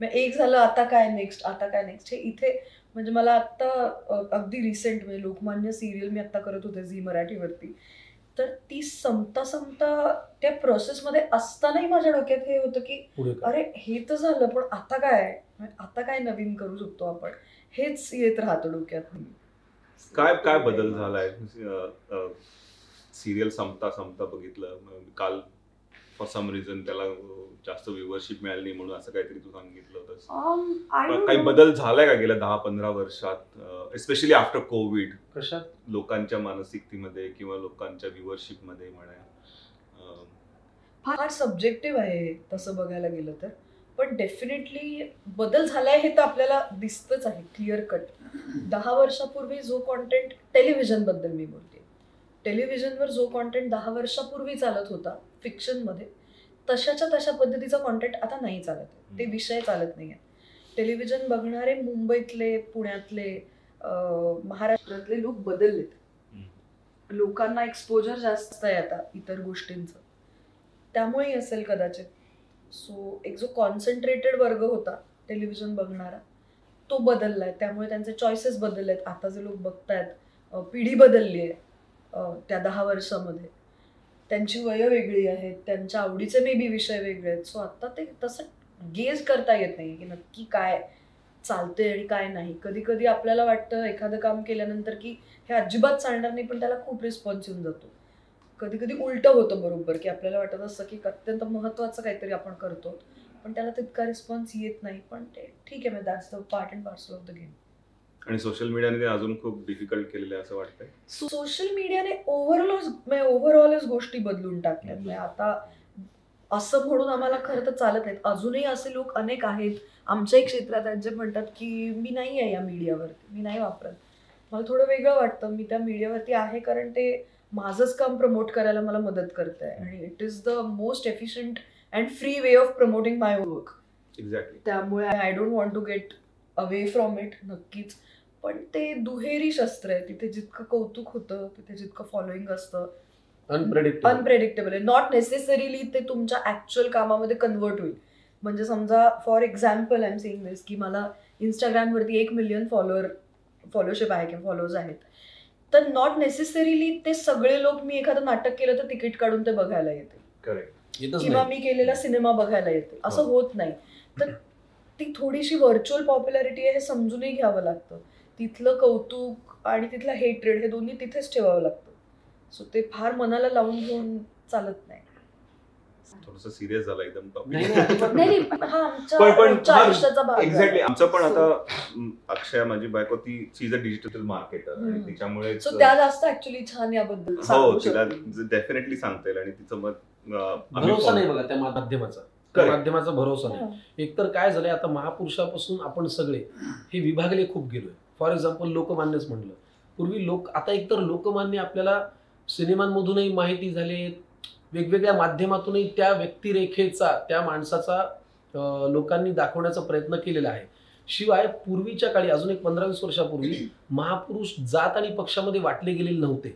मग एक झालं आता काय नेक्स्ट आता काय नेक्स्ट हे इथे म्हणजे मला आत्ता अगदी रिसेंट म्हणजे लोकमान्य सिरियल मी आत्ता करत होते झी मराठीवरती. तर ती संपता संपता त्या प्रोसेसमध्ये असतानाही माझ्या डोक्यात हे होतं की अरे हे तर झालं पण आता काय आता काय नवीन करू शकतो आपण? हेच येत राहतं डोक्यात. काय काय बदल झालाय? सिरियल संपता संपता बघितलं काल फॉर सम रिझन त्याला जास्त व्ह्युअरशिप मिळाली नाही म्हणून असं काहीतरी तू सांगितलं होतंस. Um, काही बदल झालाय का गेल्या दहा पंधरा वर्षात एस्पेशली आफ्टर कोविड कशात? लोकांच्या मानसिकतेमध्ये किंवा लोकांच्या व्ह्युअरशिपमध्ये म्हणा फार सब्जेक्टिव्ह आहे तसं बघायला गेलं तर. पण डेफिनेटली बदल झालाय हे तर आपल्याला दिसतच आहे क्लिअर कट दहा वर्षापूर्वी जो कॉन्टेंट टेलिव्हिजनबद्दल मी बोलते. टेलिव्हिजनवर जो कॉन्टेंट दहा वर्षापूर्वी चालत होता फिक्शनमध्ये तशाच्या तशा पद्धतीचा कॉन्टेंट आता नाही चालत. आहे. ते विषय चालत नाही टेलिव्हिजन बघणारे मुंबईतले पुण्यातले महाराष्ट्रातले लोक बदललेत. लोकांना एक्सपोजर जास्त आहे आता इतर गोष्टींचं. त्यामुळेही असेल कदाचित. सो एक जो कॉन्सन्ट्रेटेड वर्ग होता टेलिव्हिजन बघणारा तो बदललाय. त्यामुळे त्यांचे चॉईसेस बदलले आहेत आता जे लोक बघतायत पिढी बदलली आहे त्या दहा वर्षामध्ये. त्यांची वयं वेगळी आहेत त्यांच्या आवडीचे मे बी विषय वेगळे आहेत. सो आता ते तसं गेज करता येत नाही की नक्की काय चालतंय आणि काय नाही. कधी कधी आपल्याला वाटतं एखादं काम केल्यानंतर की हे अजिबात चालणार नाही पण त्याला खूप रिस्पॉन्स येऊन जातो. कधी कधी उलटं होतं बरोबर की आपल्याला वाटत असतं की अत्यंत महत्त्वाचं काहीतरी आपण करतो पण त्याला तितका रिस्पॉन्स येत नाही. पण ते ठीक आहे that's the part and parcel of the game आणि सोशल मीडियाने ते अजून खूप डिफिकल्ट केलेलं आहे असं वाटतंय? सोशल मीडियाने ओव्हरऑल ओव्हरऑलच गोष्टी बदलून टाकल्यात. म्हणजे आता असं म्हणून आम्हाला खरं तर चालत नाहीत. अजूनही असे लोक अनेक आहेत. आमच्याही क्षेत्रात आहेत जे म्हणतात की मी नाही आहे या मीडियावरती मी नाही वापरत. मला थोडं वेगळं वाटतं. मी त्या मीडियावरती आहे कारण ते माझंच काम प्रमोट करायला मला मदत करत आहे आणि it is the most efficient and free way of promoting my work exactly त्यामुळे I don't want to get away from it नक्कीच. पण ते दुहेरी शस्त्र आहे तिथे जितकं कौतुक होतं तिथे जितकं फॉलोईंग असतं अनप्रेडिक्टेबल अनप्रेडिक्टेबल आहे. नॉट नेसेसरीली ते तुमच्या ऍक्च्युअल कामामध्ये कन्वर्ट होईल. म्हणजे समजा for example I am saying this की मला इंस्टाग्रामवरती एक मिलियन फॉलोअर फॉलोशिप आहे किंवा फॉलोअर्स आहेत. तर नॉट नेसेसरीली ते सगळे लोक मी एखादं नाटक केलं तर तिकीट काढून ते बघायला येते. किंवा मी केलेला सिनेमा बघायला येते. असं हो. होत नाही. तर ती थोडीशी व्हर्च्युअल पॉप्युलॅरिटी आहे हे समजूनही घ्यावं लागतं. तिथलं कौतुक आणि तिथलं हेट्रेड हे दोन्ही तिथेच ठेवावं लागतं सो ते फार मनाला लावून घेऊन चालत नाही थोडस सिरियस झालं एकदम हा पण- पण एक्झॅक्टली. आमचं पण So- आता अक्षय माझी बायको ती she is a digital marketer आणि. तिच्यामुळे सो त्या जास्त ऍक्च्युली छान याबद्दल हो तिला. डेफिनेटली सांगता येईल आणि तिचं मत भरोसा नाही बघा त्या माध्यमाचा त्या. माध्यमाचा भरोसा नाही. एकतर काय झालंय आता महापुरुषापासून आपण सगळे हे विभागले खूप गेलोय फॉर एक्झाम्पल लोकमान्यच म्हणलं पूर्वी लोक आता एकतर लोकमान्य आपल्याला सिनेमांमधूनही माहिती झाले वेगवेगळ्या माध्यमातूनही त्या व्यक्तिरेखेचा त्या माणसाचा लोकांनी दाखवण्याचा प्रयत्न केलेला आहे. शिवाय पूर्वीच्या काळी अजून एक पंधरा वीस वर्षापूर्वी महापुरुष जात आणि पक्षामध्ये वाटले गेलेले नव्हते.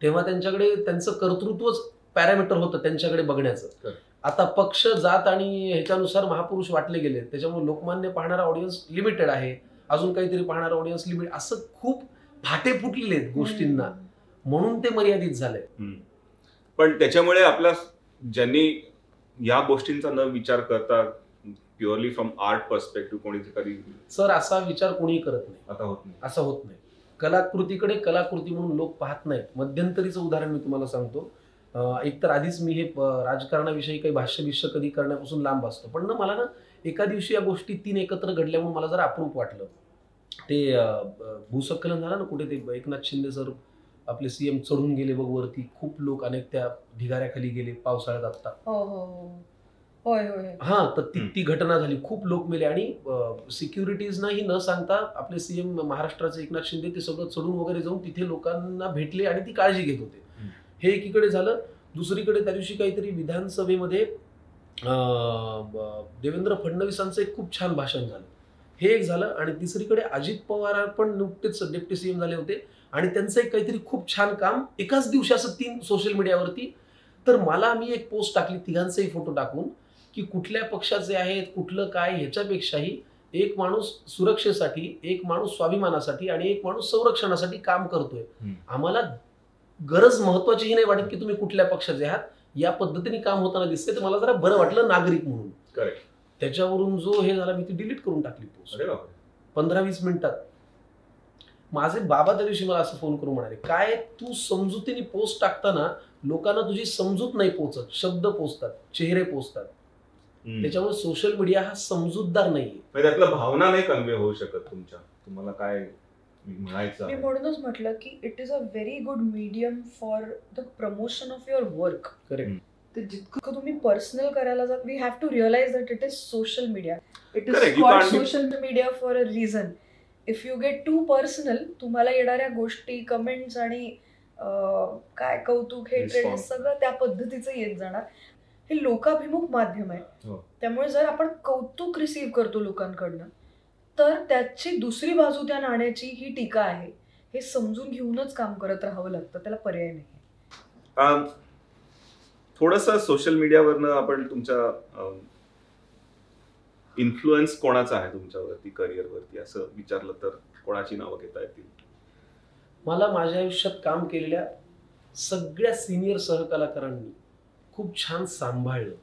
तेव्हा त्यांच्याकडे त्यांचं कर्तृत्वच पॅरामीटर होतं त्यांच्याकडे बघण्याचं. आता पक्ष जात आणि ह्याच्यानुसार महापुरुष वाटले गेले. त्याच्यामुळे लोकमान्य पाहणारा ऑडियन्स लिमिटेड आहे. अजून काहीतरी पाहणारा ऑडियन्स लिमिट असं खूप फाटे फुटलेले आहेत गोष्टींना. म्हणून ते मर्यादित झालंय. हम्म. पण त्याच्यामुळे आपला ज्यांनी या गोष्टींचा न विचार करता प्युअरली फ्रॉम आर्ट पर्स्पेक्टिव्ह कोणी कधी सर असा विचार कोणीही करत नाही. आता होत नाही. असं होत नाही. कलाकृतीकडे कलाकृती म्हणून लोक पाहत नाहीत. मध्यंतरीचं उदाहरण मी तुम्हाला सांगतो. अं, एकतर आधीच मी हे राजकारणाविषयी काही भाष्य बिष्य कधी करण्यापासून लांब असतो. पण ना मला ना एका दिवशी या गोष्टी तीन एकत्र घडल्यामुळे मला जरा अप्रूप वाटलं. ते भूसंकलन झालं ना कुठे ते एकनाथ शिंदे सर आपले सीएम चढून गेले बघ वरती. खूप लोक अनेक त्या ढिगाऱ्याखाली गेले पावसाळ्यात आता हो हो हो. होय होय. हा तर ती. ती घटना झाली. खूप लोक मेले आणि सिक्युरिटीजनाही न सांगता आपले सीएम महाराष्ट्राचे एकनाथ शिंदे ते सगळं चढून वगैरे जाऊन तिथे लोकांना भेटले आणि ती काळजी घेत होते. हे. एकीकडे झालं. दुसरीकडे त्या दिवशी काहीतरी विधानसभेमध्ये देवेंद्र फडणवीसांचं एक खूप छान भाषण झालं. हे एक झालं आणि तिसरीकडे अजित पवार पण नुकतेच डेप्टी सीएम झाले होते. आणि त्यांचं एक काहीतरी खूप छान काम एकाच दिवशी असं तीन सोशल मीडियावरती तर मला मी एक पोस्ट टाकली तिघांचेही फोटो टाकून की कुठल्या पक्षाचे आहेत कुठलं काय ह्याच्यापेक्षाही एक माणूस सुरक्षेसाठी एक माणूस स्वाभिमानासाठी आणि एक माणूस संरक्षणासाठी काम करतोय. आम्हाला गरज महत्वाची ही नाही वाटत की तुम्ही कुठल्या पक्षाचे आहात. या पद्धतीने काम होताना दिसते तर मला जरा बरं वाटलं नागरिक म्हणून. करेक्ट त्याच्यावरून जो हे झाला मी ती डिलीट करून टाकली पोस्ट अरे बापरे. पंधरा वीस मिनिटात. माझे बाबा त्या दिवशी मला असं फोन करून म्हणाले काय तू समजुतीने पोस्ट टाकताना लोकांना तुझी समजूत नाही पोचत. शब्द पोचतात चेहरे पोचतात. त्याच्यामुळे सोशल मीडिया हा समजूतदार नाहीये. त्यातलं भावना नाही कन्वे होऊ शकत तुमच्या. तुम्हाला काय म्हणायचं मी? म्हणूनच म्हटलं की it is a very good medium for the promotion of your work correct ते जितकं तुम्ही पर्सनल करायला जात we have to realise that it is social media it is called be- social media for a reason if you get too personal तुम्हाला येणाऱ्या गोष्टी comments आणि काय कौतुक हे ट्रेड. सगळं त्या पद्धतीचं येत जाणार. हे लोकाभिमुख माध्यम आहे. हो. त्यामुळे जर आपण कौतुक रिसीव्ह करतो लोकांकडनं तर त्याची दुसरी बाजू त्या नाण्याची ही टीका आहे. हे समजून घेऊनच काम करत राहावं लागतं. त्याला पर्याय नाही अं, थोडस सोशल मीडियावरनं आपण तुमच्या इन्फ्लुएन्स कोणाचा आहे तुमच्यावरती करिअरवरती असं विचारलं तर कोणाची नावं घेता येतील? मला माझ्या आयुष्यात काम केलेल्या सगळ्या सिनियर सहकलाकारांनी खूप छान सांभाळलं.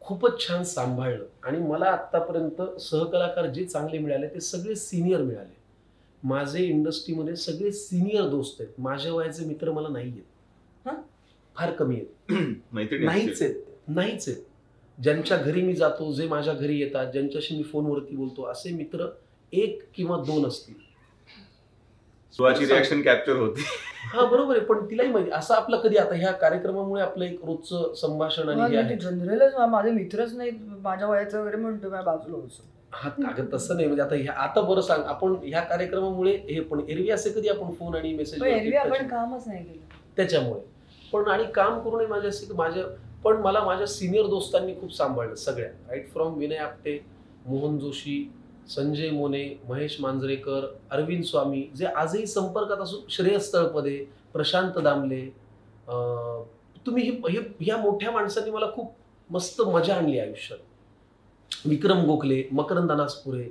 खूपच छान सांभाळलं. आणि मला आत्तापर्यंत सहकलाकार जे चांगले मिळाले ते सगळे सिनियर मिळाले. माझे इंडस्ट्रीमध्ये सगळे सिनियर दोस्त आहेत. माझ्या वयाचे मित्र मला नाही आहेत हं? फार कमी आहेत. मैत्रिणी नाहीच. आहेत. नाहीच आहेत. ज्यांच्या घरी मी जातो जे माझ्या घरी येतात ज्यांच्याशी मी फोनवरती बोलतो असे मित्र एक किंवा दोन असतील. रिॲक्शन कॅप्चर होती. हा बरोबर आहे. पण तिलाही माहिती असं आपलं कधी आता ह्या कार्यक्रमामुळे आपलं एक रोजचं संभाषण आणि हे जनरलच माझे मित्रच नाहीत माझ्या वयाचं वगैरे म्हणतो माझ्या बाजूला बसून हा कागद तसं नाही. म्हणजे आता ह्या आता बरं सांग आपण ह्या कार्यक्रमामुळे हे पण एरवी असे कधी आपण फोन आणि मेसेज पण एरवी आपण कामच नाही केलं. त्याच्यामुळे. पण आणि काम करूनही माझ्या असे माझ्या पण मला माझ्या सिनियर दोस्तांनी खूप सांभाळलं सगळ्या. राईट फ्रॉम विनय आपटे मोहन जोशी संजय मोने महेश मांजरेकर अरविंद स्वामी जे आजही संपर्कात असून श्रेयस तळपदे प्रशांत दामले तुम्ही हे हे ह्या मोठ्या माणसांनी मला खूप मस्त मजा आणली आयुष्यात. विक्रम गोखले मकरंद अनासपुरे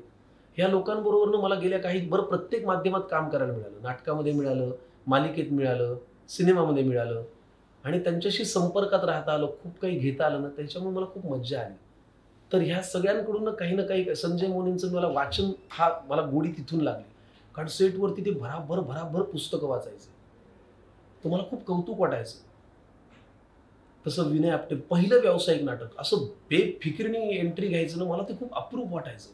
ह्या लोकांबरोबरनं मला गेल्या काही बरं प्रत्येक माध्यमात काम करायला मिळालं. नाटकामध्ये मिळालं मालिकेत मिळालं सिनेमामध्ये मिळालं. आणि त्यांच्याशी संपर्कात राहता आलं खूप काही घेता आलं ना त्याच्यामुळे मला खूप मज्जा आली. तर ह्या सगळ्यांकडून काही ना काही संजय मोनींचं मला वाचन हा मला गोडी तिथून लागली. कारण सेटवरती ते भराभर भराभर पुस्तकं वाचायचे. तर मला खूप कौतुक वाटायचं. तसं विनय आपटे पहिलं व्यावसायिक नाटक असं बेफिकिरीने एंट्री घ्यायचं ना मला ते खूप अप्रूप वाटायचं.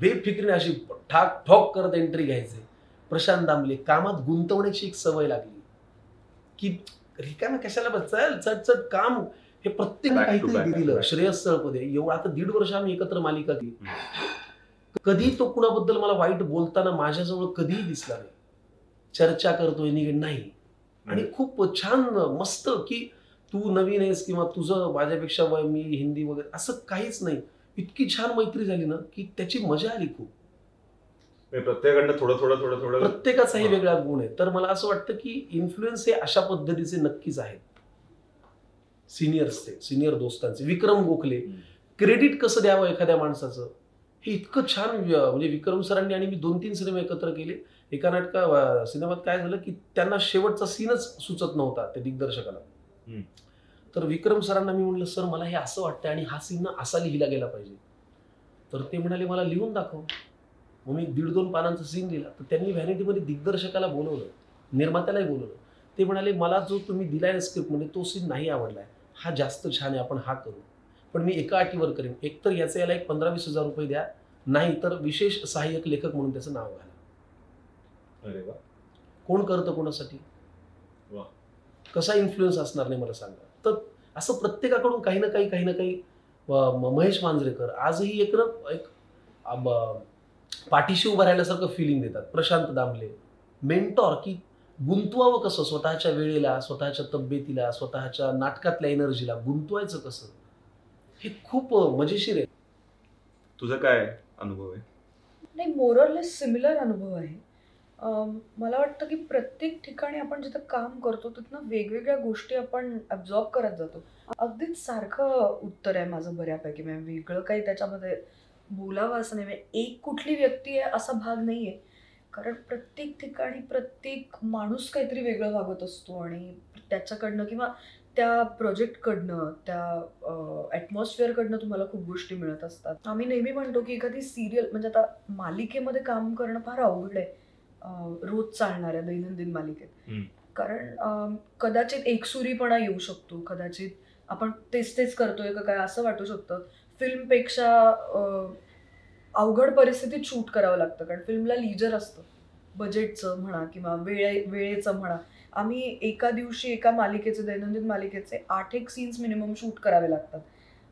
बेफिकिरीने अशी ठाक ठोक करत एंट्री घ्यायचे. प्रशांत दामले कामात गुंतवण्याची एक सवय लागली. की रिकाम्या कशाला बस? चल चट चट काम. हे प्रत्येकाने to काहीतरी दिलं. श्रेयस तळपदे एवढं आता दीड वर्ष आम्ही एकत्र मालिका केली. कधी तो कुणाबद्दल मला वाईट बोलताना माझ्याजवळ कधीही दिसला नाही. चर्चा करतोय निगड नाही. आणि खूप छान मस्त की तू नवीन आहेस किंवा तुझं माझ्यापेक्षा मी हिंदी वगैरे असं काहीच नाही. इतकी छान मैत्री झाली ना की त्याची मजा आली खूप. प्रत्येकाकडनं थोडं थोडं थोडं थोडं प्रत्येकाचा हे हा. वेगळा गुण आहे. तर मला असं वाटतं की इन्फ्लुएन्स हे अशा पद्धतीचे नक्कीच आहेत. सिनियर्सचे सिनियर दोस्तांचे. विक्रम गोखले. क्रेडिट कसं द्यावं एखाद्या माणसाचं? हे इतकं छान म्हणजे विक्रम सरांनी आणि मी दोन तीन सिनेमे एकत्र केले. एका नाटका सिनेमात काय झालं की त्यांना शेवटचा सीनच सुचत नव्हता त्या दिग्दर्शकाला. तर विक्रम सरांना मी म्हणलं सर मला हे असं वाटतं आणि हा सीन ना असा लिहिला गेला पाहिजे. तर ते म्हणाले मला लिहून दाखव. मग मी दीड दोन पानांचा सीन दिला. तर त्यांनी व्हॅनिटीमध्ये दिग्दर्शकाला बोलवलं. निर्मात्यालाही बोलवलं. ते म्हणाले मला जो तुम्ही दिलाय ना स्क्रिप्टमध्ये तो सीन नाही आवडलाय. हा जास्त छान आहे आपण हा करू. पण मी एका अटीवर करेन. एकतर याचे याला एक पंधरा वीस हजार रुपये द्या. नाही तर विशेष सहाय्यक लेखक म्हणून त्याचं नाव घाला. अरे वा. कोण करतं कोणासाठी? वा. कसा इन्फ्लुएन्स असणार नाही मला सांगा. तर असं प्रत्येकाकडून काही ना काही काही ना काही महेश मांजरेकर. आजही एक ना एक पाठीशी उभं राहिल्यासारखं फिलिंग देतात. प्रशांत दामले मेंटॉर की गुंतवावं कसं? स्वतःच्या वेळेला स्वतःच्या तब्येतीला स्वतःच्या नाटकातल्या एनर्जीला गुंतवायचं कसं? हे खूप मजेशीर आहे. तुझा काय अनुभव आहे? नाही मोरलेस सिमिलर अनुभव आहे. मला वाटतं की प्रत्येक ठिकाणी आपण जिथं काम करतो तिथनं वेगवेगळ्या गोष्टी आपण अब्झॉर्ब करत जातो. अगदीच सारखं उत्तर आहे माझं बऱ्यापैकी. म्हणजे वेगळं काही त्याच्यामध्ये बोलावं असं नाही एक कुठली व्यक्ती आहे असा भाग नाही आहे कारण प्रत्येक ठिकाणी प्रत्येक माणूस काहीतरी वेगळं वागत असतो आणि त्याच्याकडनं किंवा त्या प्रोजेक्टकडनं त्या ॲटमॉस्फिअरकडनं तुम्हाला खूप गोष्टी मिळत असतात. आम्ही नेहमी म्हणतो की एखादी सिरियल म्हणजे आता मालिकेमध्ये काम करणं फार अवघड आहे रोज चालणाऱ्या दैनंदिन मालिकेत. कारण कदाचित एकसुरीपणा येऊ शकतो कदाचित आपण तेच तेच करतोय का काय असं वाटू शकतं. फिल्मपेक्षा अवघड परिस्थितीत शूट करावं लागतं कारण फिल्मला लिजर असतं. बजेटचं म्हणा किंवा वेळे वेळेचं म्हणा. आम्ही एका दिवशी एका मालिकेचे दैनंदिन मालिकेचे आठ एक सीन्स मिनिमम शूट करावे लागतात.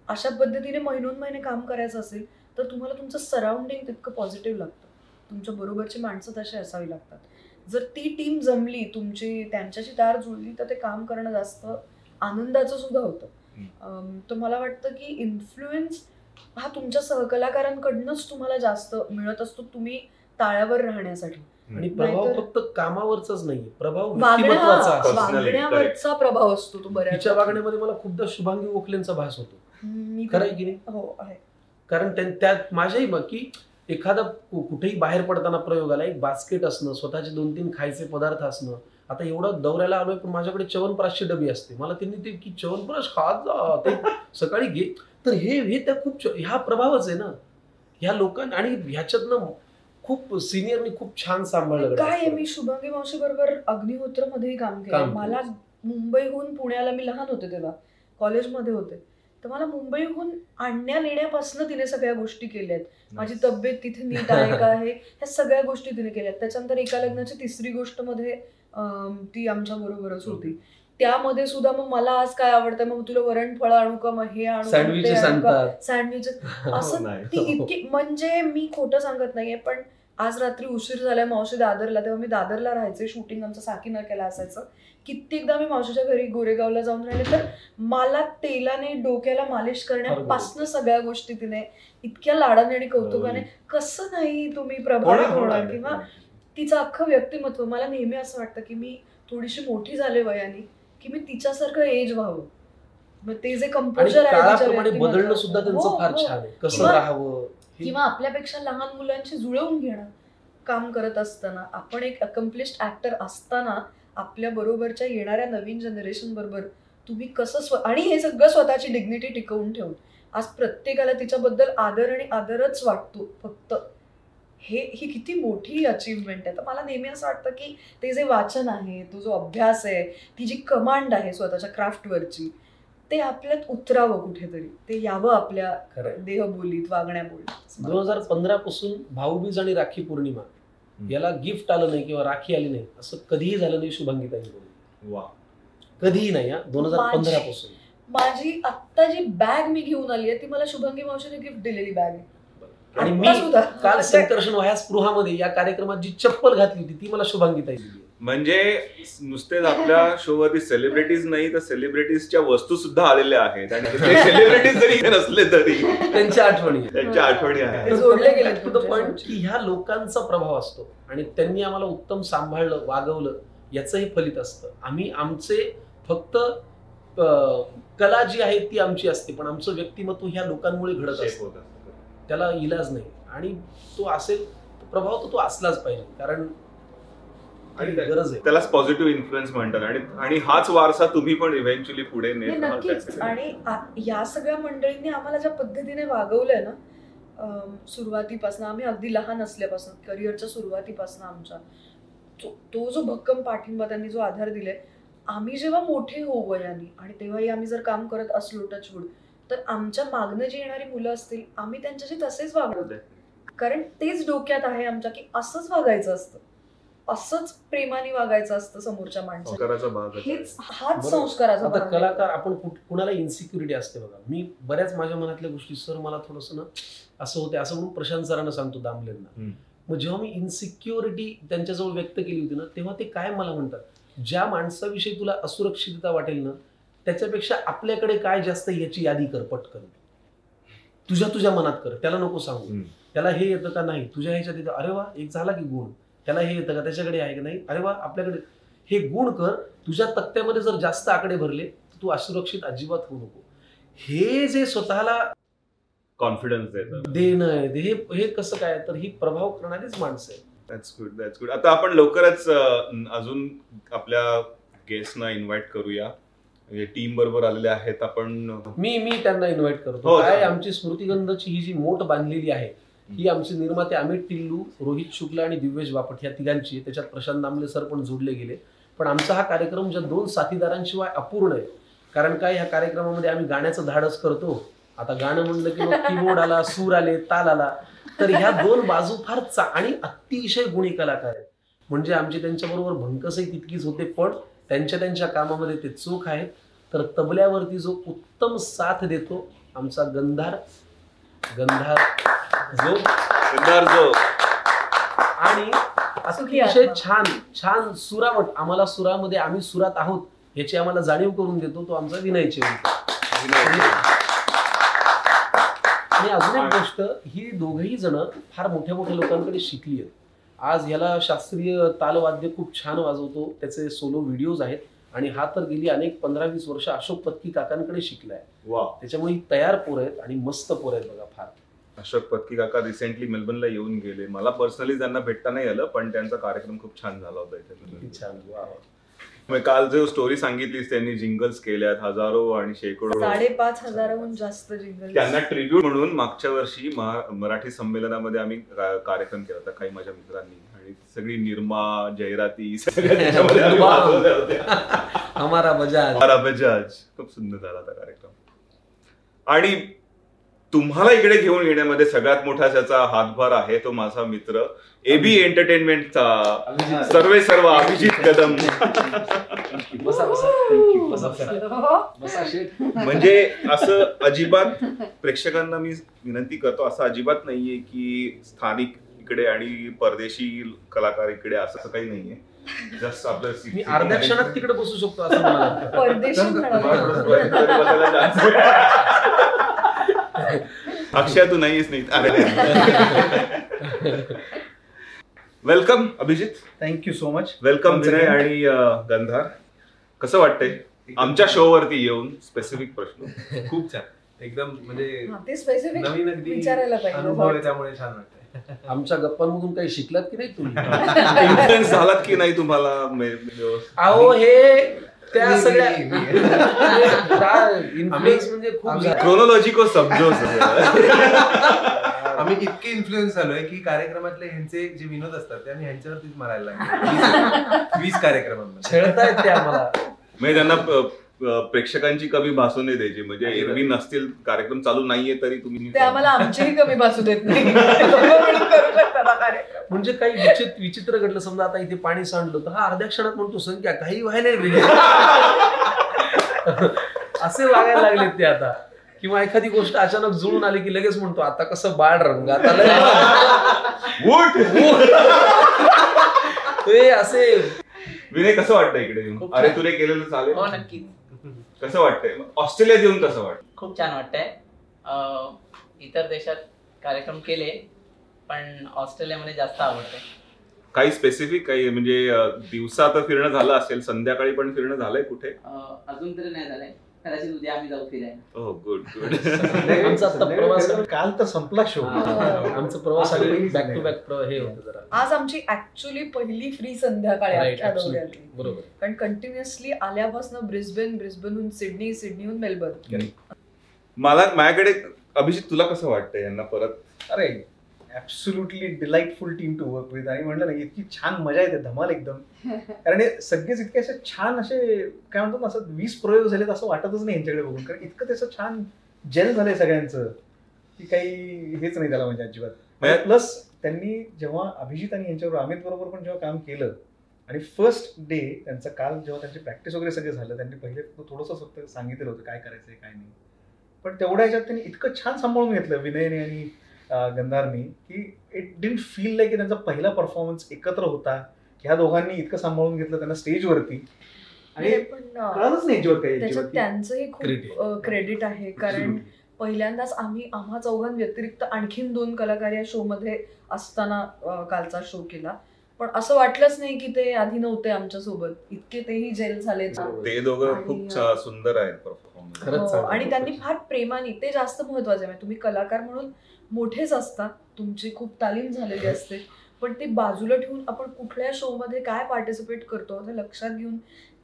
अशा पद्धतीने महिनोन महिने काम करायचं असेल तर तुम्हाला तुमचं सराउंडिंग तितकं पॉझिटिव्ह लागतं. तुमच्या बरोबरची माणसं तशी असावी लागतात. जर ती टीम जमली तुमची त्यांच्याशी तार जुळली तर ते काम करणं जास्त आनंदाचं सुद्धा होतं. तर मला वाटतं की इन्फ्लुएन्स हा तुमच्या सहकलाकारांकडनंच तुम्हाला जास्त मिळत असतो तुम्ही ताळ्यावर राहण्यासाठी. आणि प्रभाव फक्त कामावरचाच नाहीये. प्रभाव वागण्यावरचा प्रभाव असतो तो बऱ्याच वागण्यामध्ये मला खूपदा शुभांगी गोखलेंचा भास होतो. मी खरं आहे की नाही? हो आहे. कारण त्यां- त्यात माझ्याही मग की एखादा कुठेही बाहेर पडताना प्रयोगाला एक बास्केट असणं स्वतःचे दोन तीन खायचे पदार्थ असणं आता एवढं दौऱ्याला आलोय पण माझ्याकडे च्यवनप्राशची डबी असते. मला त्यांनी ते की च्यवनप्राश खात जा ते सकाळी घे. तर हे हे त्या खूप च- हा प्रभावच आहे ना. ह्या लोकांना आणि ह्याच्यातनं खूप सिनियरनी खूप छान सांभाळलं. काय मी शुभांगी मावशी बरोबर अग्निहोत्र मध्येही काम केलं. मला मुंबईहून पुण्याला मी लहान होते तेव्हा कॉलेजमध्ये होते. तर मला मुंबईहून आणण्या नेण्यापासून तिने सगळ्या गोष्टी केल्या आहेत माझी तब्येत तिथे नीट आहे का आहे ह्या सगळ्या गोष्टी तिने केल्या आहेत त्याच्यानंतर एका लग्नाची तिसरी गोष्टमध्ये ती आमच्या बरोबरच होती. त्यामध्ये सुद्धा मग मला आज काय आवडतं मग तुला वरण फळ आणू का मग हे आणू सँडविच सँडविच असं. ती इतकी म्हणजे मी खोटं सांगत नाहीये पण आज रात्री उशीर झालाय मावशी दादरला तेव्हा मी दादरला राहायचे शूटिंग आमचं साकी केला असायचं. कित्येकदा मी मावशीच्या घरी गोरेगावला जाऊन राहिले तर मला तेलाने डोक्याला मालिश करण्यापासून सगळ्या गोष्टी तिने इतक्या लाडाने आणि कौतुकाने. कसं नाही तुम्ही प्रभावित होणार. किंवा तिचं अख्खं व्यक्तिमत्व मला नेहमी असं वाटतं की मी थोडीशी मोठी झाले वयाने की मी तिच्यासारखं एज व्हावं मग ते जे व्यक्तिमत्वात. बदलणं सुद्धा त्यांचं हो, फार हो. छान कसं किंवा- राहावं किंवा आपल्यापेक्षा लहान मुलांशी जुळवून घेणं काम करत असताना आपण एक अकम्प्लिश्ड ऍक्टर असताना आपल्या बरोबरच्या येणाऱ्या नवीन जनरेशन बरोबर तुम्ही कसं स्व आणि हे सगळं स्वतःची डिग्निटी टिकवून ठेवून आज प्रत्येकाला तिच्याबद्दल आदर आणि आदरच वाटतो फक्त हे ही किती मोठी अचीवमेंट आहे. तर मला नेहमी असं वाटतं की ते जे वाचन आहे तो जो अभ्यास आहे ती जी कमांड आहे स्वतःच्या क्राफ्टवरची ते आपल्यात उतरावं कुठेतरी. ते यावं आपल्या. देहबोलीत वागण्या बोलीत दोन हजार पंधरा पासून भाऊबीज आणि राखी पौर्णिमा याला गिफ्ट आलं नाही किंवा राखी आली नाही असं कधीही झालं नाही शुभांगीताईकडून वा. कधीही नाही हा दोन हजार पंधरा पासून. माझी आत्ता जी बॅग मी घेऊन आली आहे ती मला शुभांगी मावशीने गिफ्ट दिलेली बॅग आहे. आणि मी. काल संकर्षण वह्या स्पृहामध्ये या कार्यक्रमात जी चप्पल घातली होती ती मला शुभांगीताई दिली. म्हणजे नुसतेच आपल्या शोवरती सेलिब्रिटीज नाही तर सेलिब्रिटीजच्या वस्तू सुद्धा आलेल्या आहेत. आणि ते सेलिब्रिटीज जरी नसले तरी. त्यांच्या आठवणी. त्यांच्या आठवणी आहेत. ते जोडले गेले टू द पॉइंट की ह्या लोकांचा प्रभाव असतो. आणि त्यांनी आम्हाला उत्तम सांभाळलं वागवलं याचं हे फलित असतं. आम्ही आमचे फक्त कला जी आहे ती आमची असते पण आमचं व्यक्तिमत्व ह्या लोकांमुळे घडत असतं. त्याला इलाज नाही. आणि तो असेल प्रभाव तो तो असलाच पाहिजे. कारण आणि गरज आहे. त्यालाच पॉझिटिव्ह इन्फ्लुएन्स म्हणतात. आणि आणि हाच वारसा तुम्ही पण इव्हेंच्युअली पुढे हे नेत नक्कीच. आणि या सगळ्या मंडळींनी आम्हाला ज्या पद्धतीने वागवलंय ना सुरुवातीपासून आम्ही अगदी लहान असल्यापासून करिअरच्या सुरुवातीपासून आमच्या तो तो जो भक्कम पाठिंबा त्यांनी जो आधार दिलाय आम्ही जेव्हा मोठे होऊ वयाने आणि तेव्हाही आम्ही जर काम करत असलो टचवूड तर आमच्या मागणं जी येणारी मुलं असतील आम्ही त्यांच्याशी तसेच वागवतो कारण तेच डोक्यात आहे आमच्या की असंच वागायचं असतं असंच प्रेमाने वागायचं असतं समोरच्या माणसाला संस्काराचा भाग आहे. हेच हाच. संस्काराचा आता भाग आहे. कलाकार आपण कुठ- कुणाला इन्सिक्युरिटी असते बघा मी बऱ्याच माझ्या मनातल्या गोष्टी सर मला थोडस ना असं होते असं म्हणून प्रशांत सरांना सांगतो दामलेंना. मग जेव्हा मी इन्सिक्युरिटी त्यांच्याजवळ व्यक्त केली होती ना तेव्हा ते काय मला म्हणतात ज्या माणसाविषयी तुला असुरक्षितता वाटेल ना त्याच्यापेक्षा आपल्याकडे काय जास्त याची यादी कर पटकन. तुझ्या तुझ्या मनात कर. त्याला नको सांगू. त्याला हे येतं का नाही? तुझ्या ह्याच्यात येतं अरे वा एक झाला की गुण. त्याला हे येतं का? त्याच्याकडे आहे का नाही? अरे वा आपल्याकडे हे गुण कर. तुझ्या तक्त्यामध्ये जर जास्त आकडे भरले तर तू असुरक्षित अजिबात होऊ नको. हे जे स्वतःला कॉन्फिडन्स देणं आहे हे हे कसं काय? तर ही प्रभाव करणारीच माणसं आहे दॅट्स गुड दॅट्स गुड आता आपण लवकरच अजून आपल्या गेस्टना इन्व्हाइट करूया. टीम बरोबर आलेले आहेत आपण मी मी त्यांना इन्व्हाइट करतो. हो, काय. आमची स्मृतिगंधची ही जी मोठ बांधलेली आहे ही आमचे निर्माते अमित टिल्लू रोहित शुक्ला आणि दिव्येश बापट या तिघांची. त्याच्यात प्रशांत दामले सर पण जोडले गेले. पण आमचा हा कार्यक्रम ज्या दोन साथीदारांशिवाय अपूर्ण आहे. कारण काय ह्या कार्यक्रमामध्ये आम्ही गाण्याचं धाडस करतो. आता गाणं म्हणलं की कीबोर्ड आला सूर आले ताल आला. तर ह्या दोन बाजू फार चा आणि अतिशय गुणी कलाकार आहेत. म्हणजे आमची त्यांच्याबरोबर भंकसही तितकीच होते पण त्यांच्या त्यांच्या कामामध्ये ते चोख आहेत तर तबल्यावरती जो उत्तम साथ देतो आमचा गंधार गंधार जो. सिद्धार्थ जो. आणि अतिशय आत्मा. छान छान सुरावट आम्हाला सुरामध्ये आम्ही सुरात आहोत याची आम्हाला जाणीव करून देतो तो आमचा विनय चेवलकर आणि अजून एक गोष्ट ही दोघही जण फार मोठ्या मोठ्या लोकांकडे शिकली आहेत. आज ह्याला शास्त्रीय तालवाद्य खूप छान वाजवतो त्याचे सोलो व्हिडिओज आहेत आणि हा तर गेली अनेक पंधरा वीस वर्ष अशोक पत्की काकांकडे शिकलाय. वा त्याच्यामुळे तयार पोरं आहेत आणि मस्त पोरं आहेत बघा फार. अशोक पत्की काका रिसेंटली मेलबर्नला येऊन गेले. मला पर्सनली त्यांना भेटता नाही आलं पण त्यांचा कार्यक्रम खूप छान झाला होता इथे. छान. मग काल जो स्टोरी सांगितलीस त्यांनी जिंगल्स केल्यात हजारो आणि शेकडो साडेपाच हजाराहून जास्त जिंगल त्यांना ट्रिब्यूट म्हणून मागच्या वर्षी मराठी संमेलनामध्ये आम्ही कार्यक्रम केला होता काही माझ्या मित्रांनी. आणि सगळी निर्मा. हमारा बजाज. हमारा बजाज. खूप सुंदर झाला होता कार्यक्रम. आणि तुम्हाला इकडे घेऊन येण्यामध्ये सगळ्यात मोठा त्याचा हातभार आहे तो माझा मित्र एबी एंटरटेनमेंटचा सर्वे सर्व अभिजित कदम. बसा बसा. बसा बसा. बसा शेठ म्हणजे असं अजिबात प्रेक्षकांना मी विनंती करतो असं अजिबात नाहीये की स्थानिक इकडे आणि परदेशी कलाकार इकडे असं काही नाहीये. जस्ट आपलं अर्ध्या क्षणात तिकडे बसू शकतो असं. अक्षय तू नाहीयेस नाही welcome Abhijit thank you so much welcome Vinay. आणि गंधार कसं वाटतंय? आमच्या शो वरती येऊन स्पेसिफिक प्रश्न. खूप छान. एकदम म्हणजे हा, ते स्पेसिफिक नवीन अगदी विचारायला अनुभव आहे त्यामुळे छान वाटतंय. आमच्या गप्पांमधून काही शिकलात की नाही तुम्ही? इन्फ्लुएन्स झालात की नाही तुम्हाला? अहो हे त्या सगळ्या इन्फ्लुएन्स म्हणजे. क्रोनॉलॉजी को समजो आम्ही इतके इन्फ्लुएन्स झालोय की कार्यक्रमातले ह्यांचे जे विनोद असतात ते आम्ही ह्यांच्यावरतीच मारायला लागलो. वीस कार्यक्रमांमध्ये. छळतायत ते आम्हाला. म्हणजे त्यांना प्रेक्षकांची कमी भासू नाही द्यायची. म्हणजे एरवी नसतील कार्यक्रम चालू नाहीये तरी तुम्ही ते आम्हाला आमचीही कमी भासू देत नाही. हा. म्हणजे काही विचित्र विचित्र घडलं समजा आता इथे पाणी सांडलं तर हा अर्ध्या क्षणात म्हणतो संख्या काही व्हायला असे वागायला लागलेत ते आता. किंवा एखादी गोष्ट अचानक जुळून आली की लगेच म्हणतो आता कसं बाळ रंगात! ते असे. विनय कसं वाटतं इकडे अरे. तुला केलेलं चालेल. हो नक्कीच कसं वाटतंय? ऑस्ट्रेलियात येऊन कसं वाटतं खूप छान वाटतंय. इतर देशात कार्यक्रम केले पण ऑस्ट्रेलियामध्ये जास्त आवडते काही स्पेसिफिक काही म्हणजे दिवसा तर फिरणं झालं असेल संध्याकाळी पण फिरणं झालंय कुठे? अजून तरी नाही झालंय. कदाचित उद्या आम्ही जाऊ फिरायला. हो गुड गुड आमचा आता प्रवास काल तर संपला शो आमचं प्रवास बॅक टू बॅक हे होतं जरा. आज आमची ऍक्च्युली पहिली फ्री संध्याकाळी. दौऱ्यातली. बरोबर. कारण कंटिन्युअसली आल्यापासून ब्रिस्बेन ब्रिस्बेनहून सिडनी सिडनीहून मेलबर्न. मला माझ्याकडे अभिजित तुला कसं वाटतंय यांना परत? अरे absolutely delightful team to work with आणि म्हणलं ना इतकी छान मजा येते धमाल एकदम. कारण हे सगळेच इतके असे छान असे काय म्हणतात ना असं वीस प्रयोग झालेत असं वाटतच नाही यांच्याकडे बघून. कारण इतकं त्याचं छान जेल झालंय सगळ्यांचं की काही हेच नाही त्याला म्हणजे अजिबात. म्हणजे- प्लस त्यांनी जेव्हा अभिजित आणि यांच्याबरोबर अमित बरोबर पण जेव्हा काम केलं आणि फर्स्ट डे त्यांचं काल जेव्हा त्यांची प्रॅक्टिस वगैरे सगळं झालं त्यांनी पहिले थोडंसं फक्त सांगितलं होतं काय करायचंय काय नाही. पण तेवढ्या ह्याच्यात त्यांनी इतकं छान सांभाळून घेतलं विनयने आणि अं, गंधारनी की इट डिंट फील लाईक की त्यांचा पहिला परफॉर्मन्स एकत्र होता. ह्या दोघांनी इतकं सांभाळून घेतलं त्यांना स्टेजवरती आणि पण कळलंच नाही त्याच्यात. त्यांचंही Credit. खूप क्रेडिट आहे. कारण पहिल्यांदाच आम्ही आम्हा चौघां व्यतिरिक्त आणखीन दोन कलाकार या शो मध्ये असताना कालचा शो केला. पण असं वाटलंच नाही की ते आधी नव्हते आमच्यासोबत. इतके तेही जेल झाले ते दोघं खूप सुंदर आहेत हो. आणि त्यांनी फार प्रेमाने ते जास्त महत्त्वाचे आहे. म्हणजे तुम्ही कलाकार म्हणून मोठेच असता तुमची खूप तालीम झालेली असते. पण ते बाजूला ठेवून आपण कुठल्या शो मध्ये काय पार्टिसिपेट करतो हे लक्षात घेऊन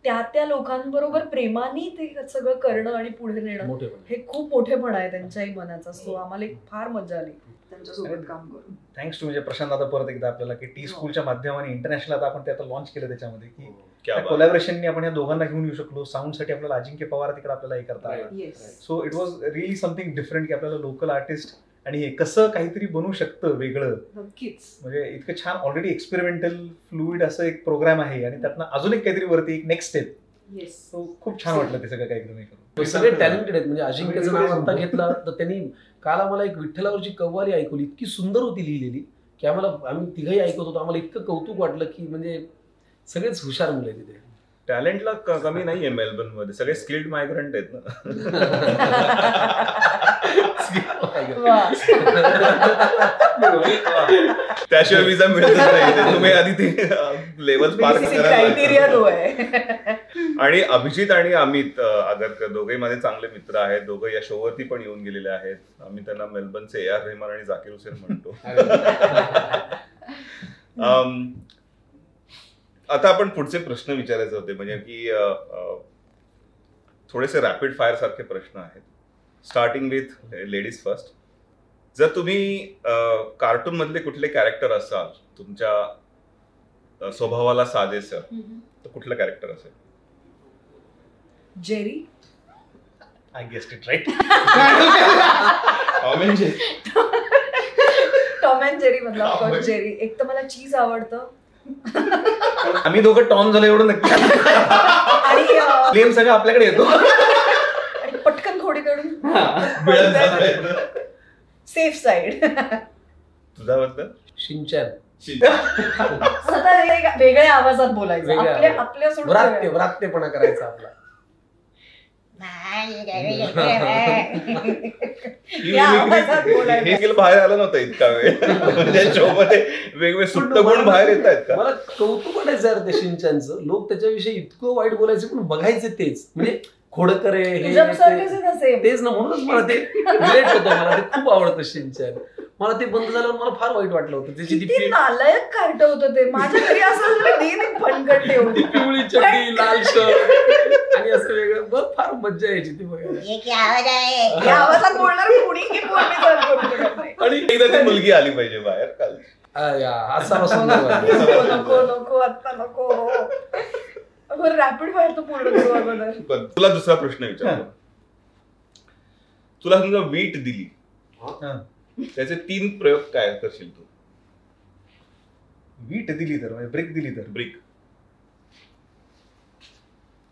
त्या त्या लोकांबरोबर प्रेमाने ते सगळं करणं आणि पुढे नेणं. हे खूप मोठेपणा आहे त्यांच्याही मनाचा. सो आम्हाला एक फार मजा आली. त्यांच्यासोबत काम करून. थँक्स टू म्हणजे प्रशांत आता परत एकदा आपल्याला की टी स्कूलच्या माध्यमाने इंटरनॅशनल आता आपण ते आता लॉन्च केलं त्याच्यामध्ये की क्या बात. कोलॅबरेशननी आपण या दोघांना घेऊन येऊ शकलो. साऊंडसाठी आपल्याला अजिंक्य पवार तिकडे आपल्याला हे करता आलं so it was really something different की आपल्याला लोकल आर्टिस्ट आणि हे कसं काहीतरी बनवू शकतं वेगळं. नक्कीच. म्हणजे इतकं छान ऑलरेडी एक्सपेरिमेंटल फ्लुइड असं एक प्रोग्राम आहे आणि त्यातनं अजून एक काहीतरी वरती एक नेक्स्ट स्टेप खूप छान वाटलं ते सगळं काही सगळे टॅलेंटेड आहेत. म्हणजे अजिंक्यचं नाव आता घेतलं तर त्यांनी काल आम्हाला एक विठ्ठलावरची कव्वाली ऐकवली. इतकी सुंदर होती लिहिलेली की आम्हाला आम्ही तिघही ऐकत होतो. आम्हाला इतकं कौतुक वाटलं की म्हणजे सगळेच हुशार मुलं आहेत तिथे. टॅलेंटला क- कमी नाहीये मेलबर्नमध्ये सगळे स्किल्ड मायग्रंट आहेत ना. त्याशिवाय विजा मिळतच नाही. तुम्ही आधी ते लेवल पार. तो आहे. आणि अभिजित आणि अमित आगरकर दोघेही माझे चांगले मित्र आहेत. दोघं या शोवरती पण येऊन गेलेले आहेत. आम्ही त्यांना मेलबर्नचे ए आर रेहमान आणि जाकीर हुसेन म्हणतो. आता आपण पुढचे प्रश्न विचारायचे होते म्हणजे की थोडेसे रॅपिड फायर सारखे प्रश्न आहेत. स्टार्टिंग विथ लेडीज फर्स्ट जर तुम्ही कार्टून मधले कुठले कॅरेक्टर असाल तुमच्या स्वभावाला साजेसं तर कुठलं कॅरेक्टर असेल? Jerry I guessed it right Tom and Jerry मधला जेरी एक तर मला चीज आवडतं. आम्ही दोघं टॉम झालो एवढं नक्की. क्लेम सगळं आपल्याकडे येतो. आणि पटकन खोडी काढून सेफ साईड तुझा बद्दल शिंचन. वेगळ्या आवाजात बोलायचं. आपल्या. आपल्या सोडून. व्रात्यपणा करायचा आपला. या आवाजात बोलायचं. हे गेलं बाहेर आलं नव्हतं इतका वेळ. म्हणजे शो मध्ये वेगवेगळे सुप्त गुण बाहेर येत आहेत का? मला कौतुक वाटायचं यार त्या शिंचनचं लोक त्याच्याविषयी इतकं वाईट बोलायचे पण बघायचे तेच. म्हणजे खोडकर हे-. तेच ना म्हणूनच मला ते रिलेट होतं मला ते खूप आवडतं शिंचन मला ते बंद झाल्यावर मला फार वाईट वाटलं होतं त्याची ती नालायक कार्ट होतं ते. माझ्या घरी असं फणकट पिवळी चड्डी लाल शर्ट आणि असं वेगळं बघ फार मज्जा यायची ती बघायला. आवाजात बोलणार कुणी. आणि एकदा ती मुलगी आली पाहिजे बाहेर काल. असा. नको नको आता नको. रॅपिड फायर तो पूर्ण करू अगोदर. पण तुला दुसरा प्रश्न विचारतो. तुला समजा वीट दिली. हा. त्याचे तीन प्रयोग काय करशील तू? वीट दिली तर म्हणजे ब्रेक दिली तर? ब्रिक.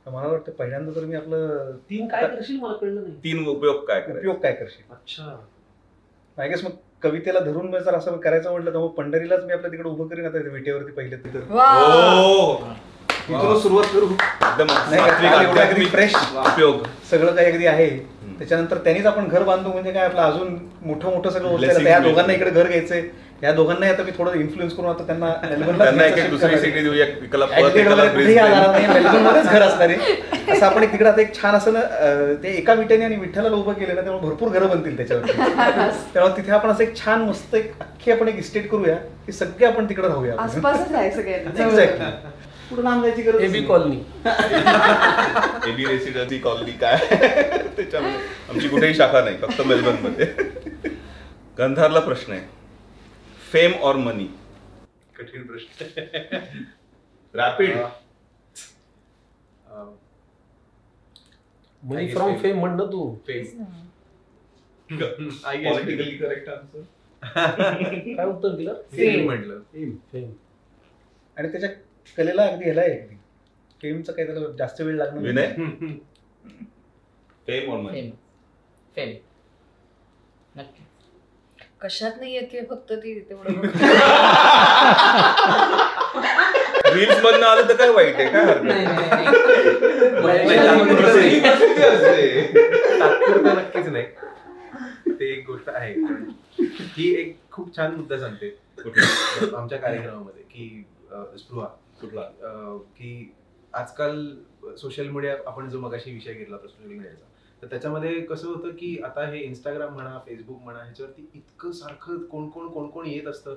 तर मला वाटतं पहिल्यांदा तर मी आपलं तीन काय करशील मला कळलं नाही. तीन उपयोग काय करायचे? उपयोग काय करशील? अच्छा. आय गेस मग कवितेला धरून जर असं करायचं म्हटलं तर मग पंढरीलाच मी आपल्या तिकडे उभं करीन आता इथे विटेवरती पहिले तिथं. वा ओ तिथून सुरुवात करू. एकदम fresh. उपयोग. सगळं काही अगदी आहे त्याच्यानंतर त्यांनीच आपण घर बांधू म्हणजे काय आपलं अजून मोठं मोठं सगळं होतं या. दोघांना इकडे घर घ्यायचंय. या दोघांनाही आता मी थोडं इन्फ्लुएन्स करून आता त्यांना घर असणार आहे. असं आपण एक तिकडे आता एक छान असं ते एका विटेने आणि विठ्ठलाला उभं केलं ना त्यामुळे भरपूर घरं बनतील त्याच्यावरती. त्यामुळे तिथे आपण असं एक छान मस्त एक अख्खी आपण एक इस्टेट करूया. की सगळे आपण तिकडे राहूया. आपण. आसपासच आहे सगळ्यांना Exactly. कुठं लांब जायची गरज एबी नाही. कॉलनी. एबी रेसिडेन्सी कॉलनी काय? त्याच्यामध्ये. आमची कुठेही शाखा नाही फक्त मेलबर्नमध्ये गंधारला प्रश्न आहे. Fame or money? कठीण प्रश्न. रॅपिड. Money from fame. म्हण ना तू. guess पॉलिटिकली करेक्ट आन्सर काय उत्तर दिलं? Fame म्हटलं. फेम आणि त्याच्या कलेला अगदी ह्याला आहे. अगदी फेमचं काही त्याला जास्त वेळ लागणार विनय? नाही. फेम मनी फेम फेम नक्की. कशात नाही येते फक्त ती तेवढं. रील्स मधनं आलं तर काय वाईट आहे? काय हरकत नाही, नाही. नाही, नाही. नाही, तात्पुरतं नाही. तात्पुरतं नक्कीच नाही. ते एक गोष्ट आहे. पण ही एक खूप छान मुद्दा सांगते. कुठलं? आमच्या कार्यक्रमामध्ये की अं, स्पृहा. कुठला अं, की आजकाल सोशल मीडिया आपण जो मगाशी विषय घेतला होता सोशल मीडियाचा तर त्याच्यामध्ये कसं होतं की आता हे इंस्टाग्राम म्हणा फेसबुक म्हणा ह्याच्यावरती इतकं सारखं कोण कोण कोण कोण येत असतं.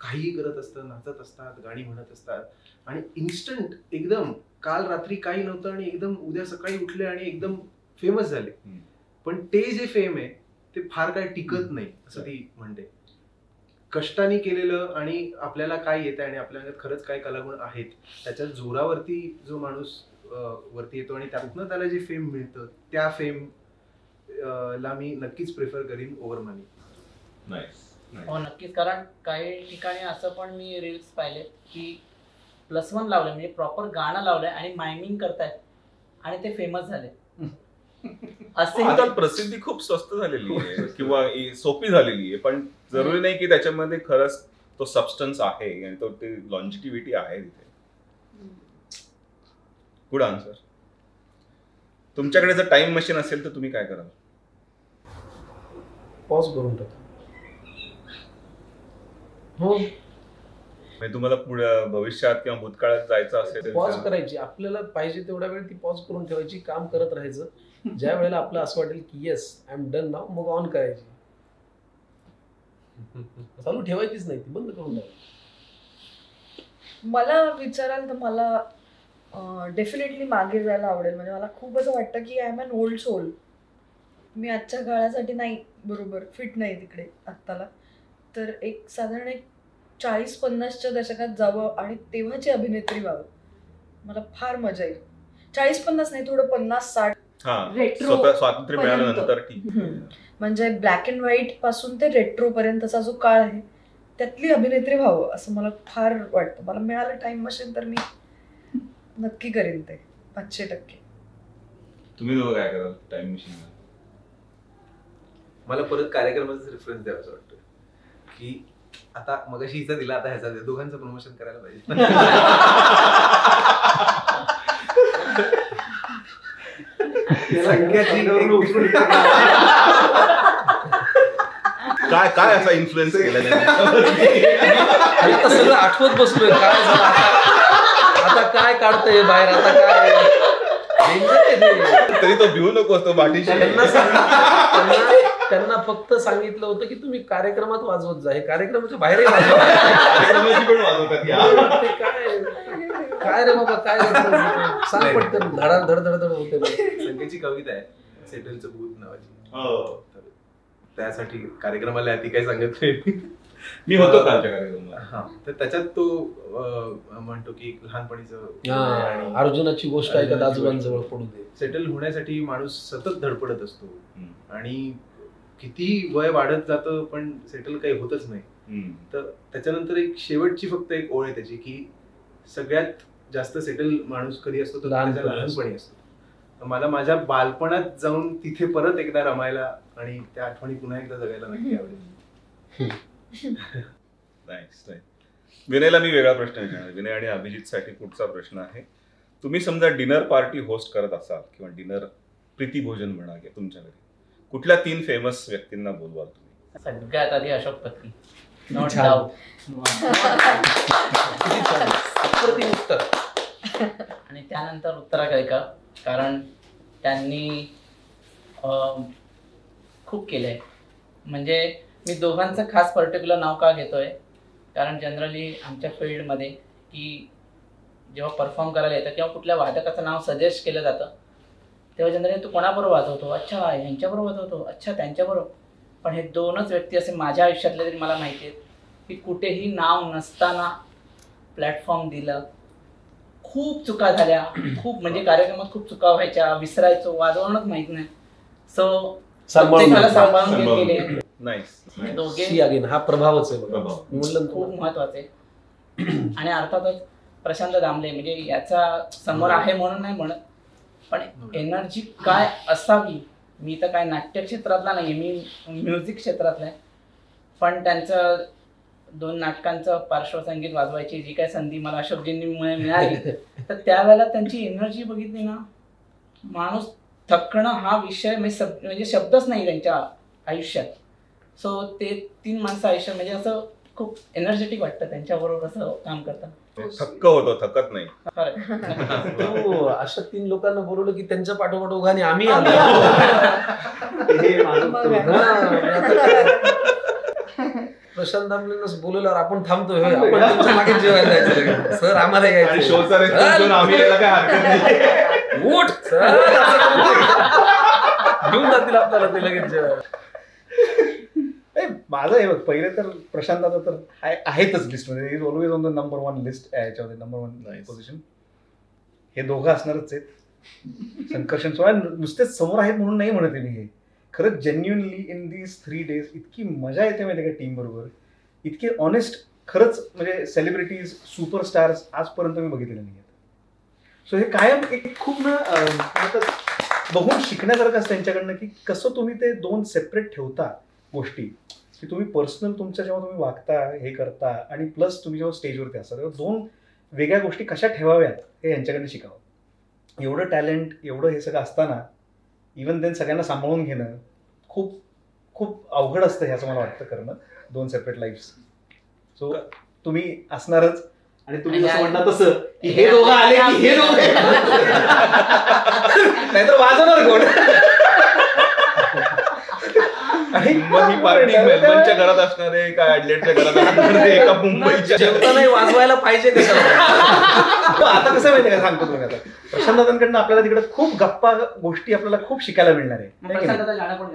काहीही करत असतं नाचत असतात गाणी म्हणत असतात. आणि इन्स्टंट एकदम काल रात्री काही नव्हतं आणि एकदम उद्या सकाळी उठले आणि एकदम फेमस झाले. पण ते जे फेम आहे ते फार काय टिकत नाही असं ती म्हणते. कष्टाने केलेलं आणि आपल्याला काय येतं आणि आपल्या अंगात खरंच काय कलागुण आहेत त्याच्या जोरावरती जो माणूस वरती येतो आणि त्यातनं त्याला जे फेम मिळतं त्या फेम ला मी नक्कीच प्रिफर करीन ओव्हर मनी हो नक्कीच. कारण काही ठिकाणी असं पण मी रील्स पाहिले की प्लस वन लावले म्हणजे प्रॉपर गाणं लावलंय आणि मायमिंग करतायत आणि ते फेमस झाले. असे आता प्रसिद्धी खूप स्वस्त झालेली आहे किंवा सोपी झालेली आहे पण जरुरी नाही की त्याच्यामध्ये खरंच तो सबस्टन्स आहे आणि तो ते लॉन्जिटिव्हिटी आहे तिथे. गुड आन्सर तुमच्याकडे जर टाइम मशीन असेल तर तुम्ही काय कराल? पॉज करून टाका. हो. म्हणजे तुम्हाला पुढे भविष्यात किंवा भूतकाळात जायचं असेल पॉज तर- करायची. आपल्याला पाहिजे तेवढा वेळ ती पॉज करून ठेवायची काम करत राहायचं. ज्या वेळेला आपलं असं वाटेल की येस आय एम डन नाव मग ऑन करायची. चालू ठेवायचीच नाही ती बंद करून टाकायची मला विचाराल तर मला डेफिनेटली मागे जायला आवडेल. म्हणजे मला खूप असं वाटतं की I am an old soul मी आजच्या काळासाठी नाही बरोबर फिट नाही तिकडे आत्ताला. तर एक साधारण एक चाळीस पन्नासच्या दशकात जावं आणि तेव्हाची अभिनेत्री व्हावं. मला फार मजा येईल. चाळीस पन्नास नाही थोडं पन्नास साठ हा स्वातंत्र्य. मिळाल्यानंतर म्हणजे ब्लॅक अँड व्हाईटपासून ते रेट्रो पर्यंतचा जो काळ आहे त्यातली अभिनेत्री व्हावं असं मला फार वाटतं. मला मिळालं टाइम मशीन तर मी नक्की करेन ते पाचशे टक्के. तुम्ही दोघं काय कराल टाइम मशीन मला परत कार्यक्रमाचा रेफरन्स द्यावा वाटतं. की आता मगाशी हिचा दिला आता ह्याचा दोघांचं प्रमोशन करायला पाहिजे. काय काय असा इन्फ्लुएन्स केला आता सगळं आठवत बसलोय काय झालं आता? आता काय काढतंय बाहेर? आता काय. तरी तो भिवू नको असतो बाटीशी त्यांना फक्त सांगितलं होतं की तुम्ही कार्यक्रमात वाजवत जा. हे कार्यक्रमाच्या बाहेरही. ते काय? काय रे बाबा काय? सांग पटकन. धडा धड धड धड होते. संख्येची कविता आहे सेटलचं भूत नावाची. हो. त्यासाठी कार्यक्रमाला ती काय सांगत नाही. मी होतो कालच्या कार्यक्रमाला. हा तर त्याच्यात तो म्हणतो की लहानपणीचं आणि अर्जुनाची गोष्ट ऐकत आजोबांजवळ. पडू दे. सेटल होण्यासाठी माणूस सतत धडपडत असतो. आणि किती वय वाढत जातं पण सेटल काही होतच नाही. तर त्याच्यानंतर एक शेवटची फक्त एक ओळ आहे त्याची की सगळ्यात जास्त सेटल माणूस कधी असतो? तो लहानपणी असतो. तर मला माझ्या बालपणात जाऊन तिथे परत एकदा रमायला आणि त्या आठवणी पुन्हा एकदा जगायला नक्की आवडेल. Nice, nice. विनयला मी वेगळा प्रश्न विचारणार. विनय आणि अभिजितसाठी पुढचा प्रश्न आहे. तुम्ही समजा डिनर पार्टी होस्ट करत असाल किंवा डिनर प्रीती भोजन म्हणा किंवा तुमच्या घरी कुठल्या तीन फेमस व्यक्तींना बोलवाल तुम्ही? सगळ्यात आधी अशोक पत्नी. उत्तर आणि त्यानंतर उत्तरा केळकर कारण त्यांनी अं, खूप केलं आहे म्हणजे मी दोघांचं खास पर्टिक्युलर नाव का घेतोय? कारण जनरली आमच्या फील्डमध्ये की जेव्हा परफॉर्म करायला येतं किंवा कुठल्या वादकाचं नाव सजेस्ट केलं जातं तेव्हा जनरली तू कोणाबरोबर वाजवतो? अच्छा ह्यांच्याबरोबर वाजवतो? अच्छा त्यांच्याबरोबर. पण हे दोनच व्यक्ती असे माझ्या आयुष्यातले तरी मला माहिती आहेत की कुठेही नाव नसताना प्लॅटफॉर्म दिलं खूप चुका झाल्या. खूप म्हणजे कार्यक्रमात खूप चुका व्हायच्या विसरायचो वाजवणच माहीत नाही. सो प्रत्येकाला. सांभाळून हे दोघे सी अगेन हा प्रभावच आहे बघा. प्रभाव. मी म्हणलं ना खूप तुम्हाला. महत्त्वाचे आणि अर्थातच प्रशांत दामले म्हणजे याचा समोर आहे म्हणून नाही म्हणत पण एनर्जी काय असावी मी तर काय नाट्य क्षेत्रातला नाही मी म्युझिक क्षेत्रातला आहे पण त्यांचं दोन नाटकांचं पार्श्वसंगीत वाजवायची जी काय संधी मला अशोकजींमुळे मिळाली तर त्यावेळेला त्यांची एनर्जी बघितली ना माणूस थकणं हा विषय म्हणजे शब- म्हणजे शब्दच नाही त्यांच्या आयुष्यात. सो ते तीन माणसं आयुष्यात म्हणजे असं खूप एनर्जेटिक वाटतं त्यांच्याबरोबर असं काम करताना. थक्क होतो थकत नाही. तू अशा तीन लोकांना बोलवलं की त्यांच्या पाठोपाठ उघाने आम्ही आलो. आता? प्रशांत दामलेंना बोलवल्यावर आपण थांबतोय. आपण मागे जेवायला जायचं. सर आम्हाला यायचं उठ सर घेऊन जातील आपल्याला ते लगेच जेवायला ए, माझं हे बघ पहिले तर प्रशांत दादा तर आहे- आहेतच लिस्टमध्ये is always on the number one list याच्यामध्ये नंबर वन. पोझिशन हे दोघं असणारच आहेत संकर्षण सोळा नुसतेच समोर आहेत म्हणून नाही म्हणत आहे मी हे खरंच genuinely in these three days इतकी मजा येते माहिती का टीम बरोबर? इतके ऑनेस्ट खरंच म्हणजे सेलिब्रिटीज सुपरस्टार्स आजपर्यंत मी बघितलेले नाही आहेत सो हे कायम एक खूप ना बघून शिकण्यासारखं असतं त्यांच्याकडनं की कसं तुम्ही ते दोन सेपरेट ठेवता गोष्टी. की तुम्ही पर्सनल तुमच्या जेव्हा तुम्ही वागता हे करता आणि प्लस तुम्ही जेव्हा स्टेजवरती असता तेव्हा दोन वेगळ्या गोष्टी कशा ठेवाव्यात हे यांच्याकडनं शिकावं. एवढं टॅलेंट एवढं हे सगळं असताना इवन देन सगळ्यांना सांभाळून घेणं खूप खूप अवघड असतं हे असं मला वाटतं करणं दोन सेपरेट लाईफ सो तुम्ही असणारच आणि तुम्ही जसं म्हणणार तसं की हे दोघं आले की हे दोघं नाहीतर वाजवणार कोण? आणि मग ही पार्टी मेलबर्नच्या घरात असणार आहे का ऍडलेटच्या घरात असणार आहे का मुंबईच्या जेवतानाही वाजवायला पाहिजे कसं आता कसं माहितीये का? सांगतो तुम्ही आता. प्रशांत दादांकडनं आपल्याला तिकडे खूप गप्पा गोष्टी आपल्याला खूप शिकायला मिळणार आहे.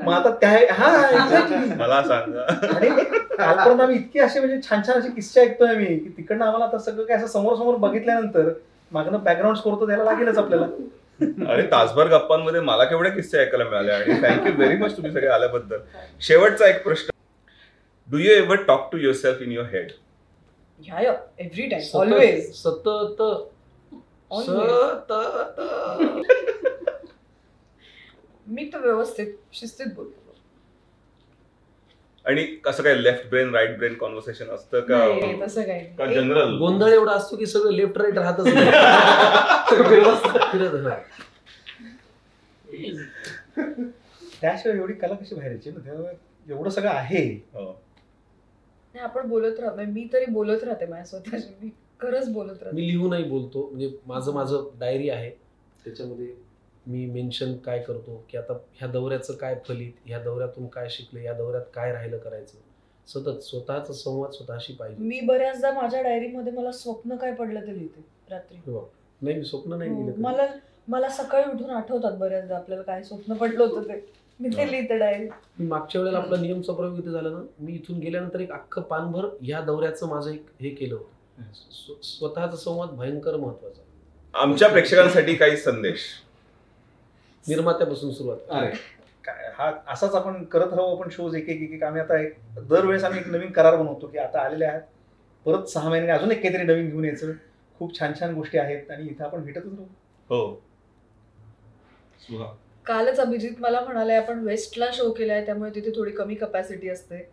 मग. आता त्या हा. मला सांगा. आणि कालपर्यंत आम्ही इतके असे म्हणजे छान छान असे किस्से ऐकतोय आम्ही की तिकडनं आम्हाला आता सगळं काय असं समोर समोर बघितल्यानंतर मागणं बॅकग्राऊंड स्कोर तर द्यायला लागेलच आपल्याला. अरे तासभर गप्पांमध्ये मला केवढे किस्से ऐकायला मिळाले आणि थँक्यू व्हेरी मच तुम्ही सगळे आल्याबद्दल. शेवटचा एक प्रश्न. Do you ever talk to yourself in your head ह्या एव्हरी टाइम ऑलवेज सतत. सतत. मी तर व्यवस्थित शिस्तीत बोलतो. आणि कसं काय left brain right brain conversation असतं का? नाही, तसं काही का नाही. जनरल गोंधळ एवढा असतो की सगळं लेफ्ट राईट राहतच नाही. फिरत. त्याशिवाय एवढी कला कशी बाहेर यायची? ना त्यामुळे एवढं सगळं आहे. हो. नाही, आपण बोलत राहतो म्हणजे मी तरी बोलत राहते माझ्या स्वतःशी. मी खरंच बोलत राहते. मी लिहूनही बोलतो. म्हणजे माझं माझं डायरी आहे. त्याच्यामध्ये मी मेन्शन काय करतो की आता ह्या दौऱ्याचं काय फलित ह्या दौऱ्यातून काय शिकले या दौऱ्यात काय राहिलं करायचं? सतत स्वतःचा संवाद स्वतःशी पाहिजे. मी बऱ्याचदा माझ्या डायरीमध्ये मला स्वप्न काय पडलं ते लिहिते रात्री. हो. नाही मी स्वप्न नाही हो, लिहिलं. मला मला सकाळी उठून आठवतात बऱ्याचदा आपल्याला काय स्वप्न पडलं होतं ते. मी ते लिहिते डायरी मी मागच्या वेळेला आपला नियमचा प्रयोग इथे झाला ना मी इथून गेल्यानंतर एक अख्खं पानभर ह्या दौऱ्याचं माझं एक हे केलं होतं. स्व- स्वतःचा संवाद भयंकर महत्त्वाचा आमच्या प्रेक्षकांसाठी काही संदेश. निर्मात्यापासून सुरुवात. अरे. हा असाच आपण करत राहू आपण शोज एक एक एक आम्ही आता एक दरवेळेस आम्ही एक नवीन करार बनवतो की आता आलेले आहेत. परत सहा महिन्याने अजून एक काहीतरी नवीन घेऊन यायचं. खूप छान छान गोष्टी आहेत आणि इथं आपण भेटतच राहू. हो. सुहा. कालच अभिजित मला म्हणाले आपण वेस्टला शो केलाय त्यामुळे तिथे थोडी कमी कपॅसिटी असते.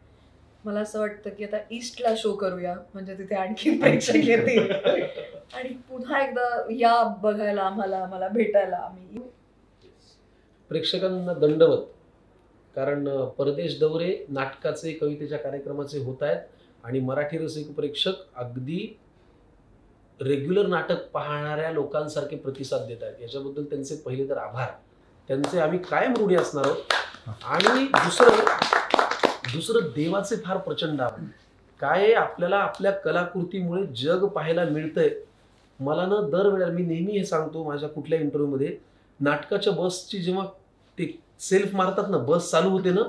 मला असं वाटतं की आता ईस्टला शो करूया म्हणजे तिथे आणखी प्रेक्षक येतील आणि पुन्हा एकदा या बघायला आम्हाला आम्हाला भेटायला आम्ही प्रेक्षकांना दंडवत. कारण परदेश दौरे नाटकाचे कवितेच्या कार्यक्रमाचे होत आहेत आणि मराठी रसिक प्रेक्षक अगदी रेग्युलर नाटक पाहणाऱ्या लोकांसारखे प्रतिसाद देत आहेत. याच्याबद्दल त्यांचे पहिले तर आभार. त्यांचे आम्ही कायम ऋणी असणार आहोत. आणि दुसरं दुसरं देवाचे फार प्रचंड आभार. काय आपल्याला आपल्या कलाकृतीमुळे जग पाहायला मिळतंय. मला ना दरवेळेला मी नेहमी हे सांगतो माझ्या कुठल्या इंटरव्ह्यूमध्ये नाटकाच्या बसची जेव्हा ते सेल्फ मारतात ना बस चालू होते ना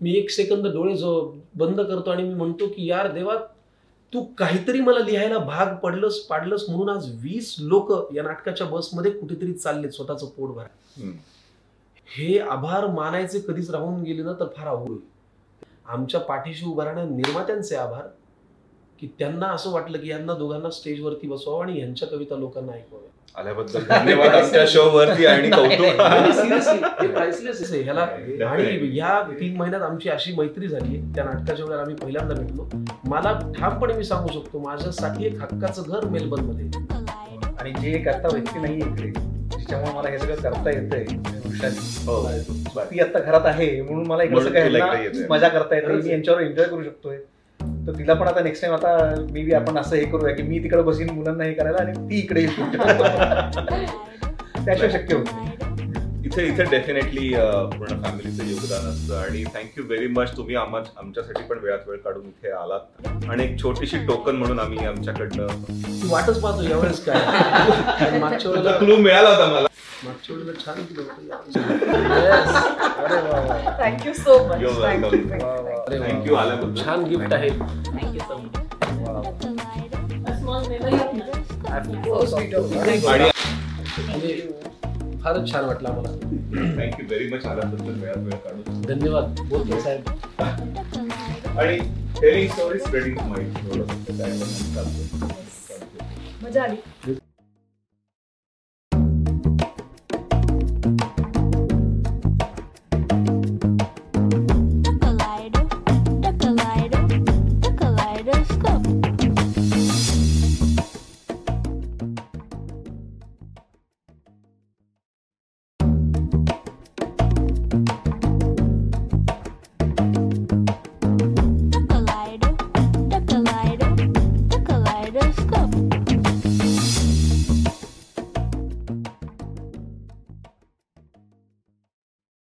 मी एक सेकंद डोळे जो बंद करतो आणि मी म्हणतो की यार देवा तू काहीतरी मला लिहायला भाग पडलंस पाडलंस म्हणून आज वीस लोक या नाटकाच्या बसमध्ये कुठेतरी चाललेत स्वतःचं पोट भरा. हे आभार मानायचे कधीच राहून गेले ना तर फार अवघड होईल. आमच्या पाठीशी उभं राहण्या निर्मात्यांचे आभार की त्यांना असं वाटलं की यांना दोघांना स्टेजवरती बसवावं आणि यांच्या कविता लोकांना ऐकवाव्या. आल्याबद्दल धन्यवाद आमच्या शो वरती आणि कौतुक आणि या तीन महिन्यात आमची अशी मैत्री झाली त्या नाटकाच्या वेळेला आम्ही पहिल्यांदा भेटलो मला ठामपणे मी सांगू शकतो माझ्यासाठी एक हक्काचं घर मेलबर्नमध्ये. आणि जी एक आता व्यक्ती नाही इकडे जिच्यामुळे मला हे सगळं करता येतंय हो. ती आता घरात आहे म्हणून मला. मजा करता येते मी. यांच्यावर एन्जॉय करू शकतोय तर तिला पण आता नेक्स्ट टाइम आता मे बी आपण असं हे करूया की मी तिकडे बसीन मुलांना हे करायला आणि ती इकडे त्याशिवाय शक्य होत नाही. इथे इथे डेफिनेटली पूर्ण फॅमिलीचं योगदान असतं. आणि थँक्यू व्हेरी मच तुम्ही आम्हा आमच्यासाठी पण वेळात वेळ काढून इथे आलात. आणि एक छोटीशी टोकन म्हणून आम्ही आमच्याकडनं वाटच पाहतो यावेळेस काय. मागच्या वेळेला क्लू मिळाला होता मला. मागच्या वेळेला छान. Thank you so much. थँक्यू आल्याबद्दल. छान गिफ्ट आहे. Thank you so much Collider. आणि फारच छान वाटलं आम्हाला. थँक्यू व्हेरी मच आल्याबद्दल वेळात वेळ काढून. धन्यवाद. बोलतो साहेब. आणि टेलिंग स्टोरी स्प्रेडिंग माहिती मजा आली.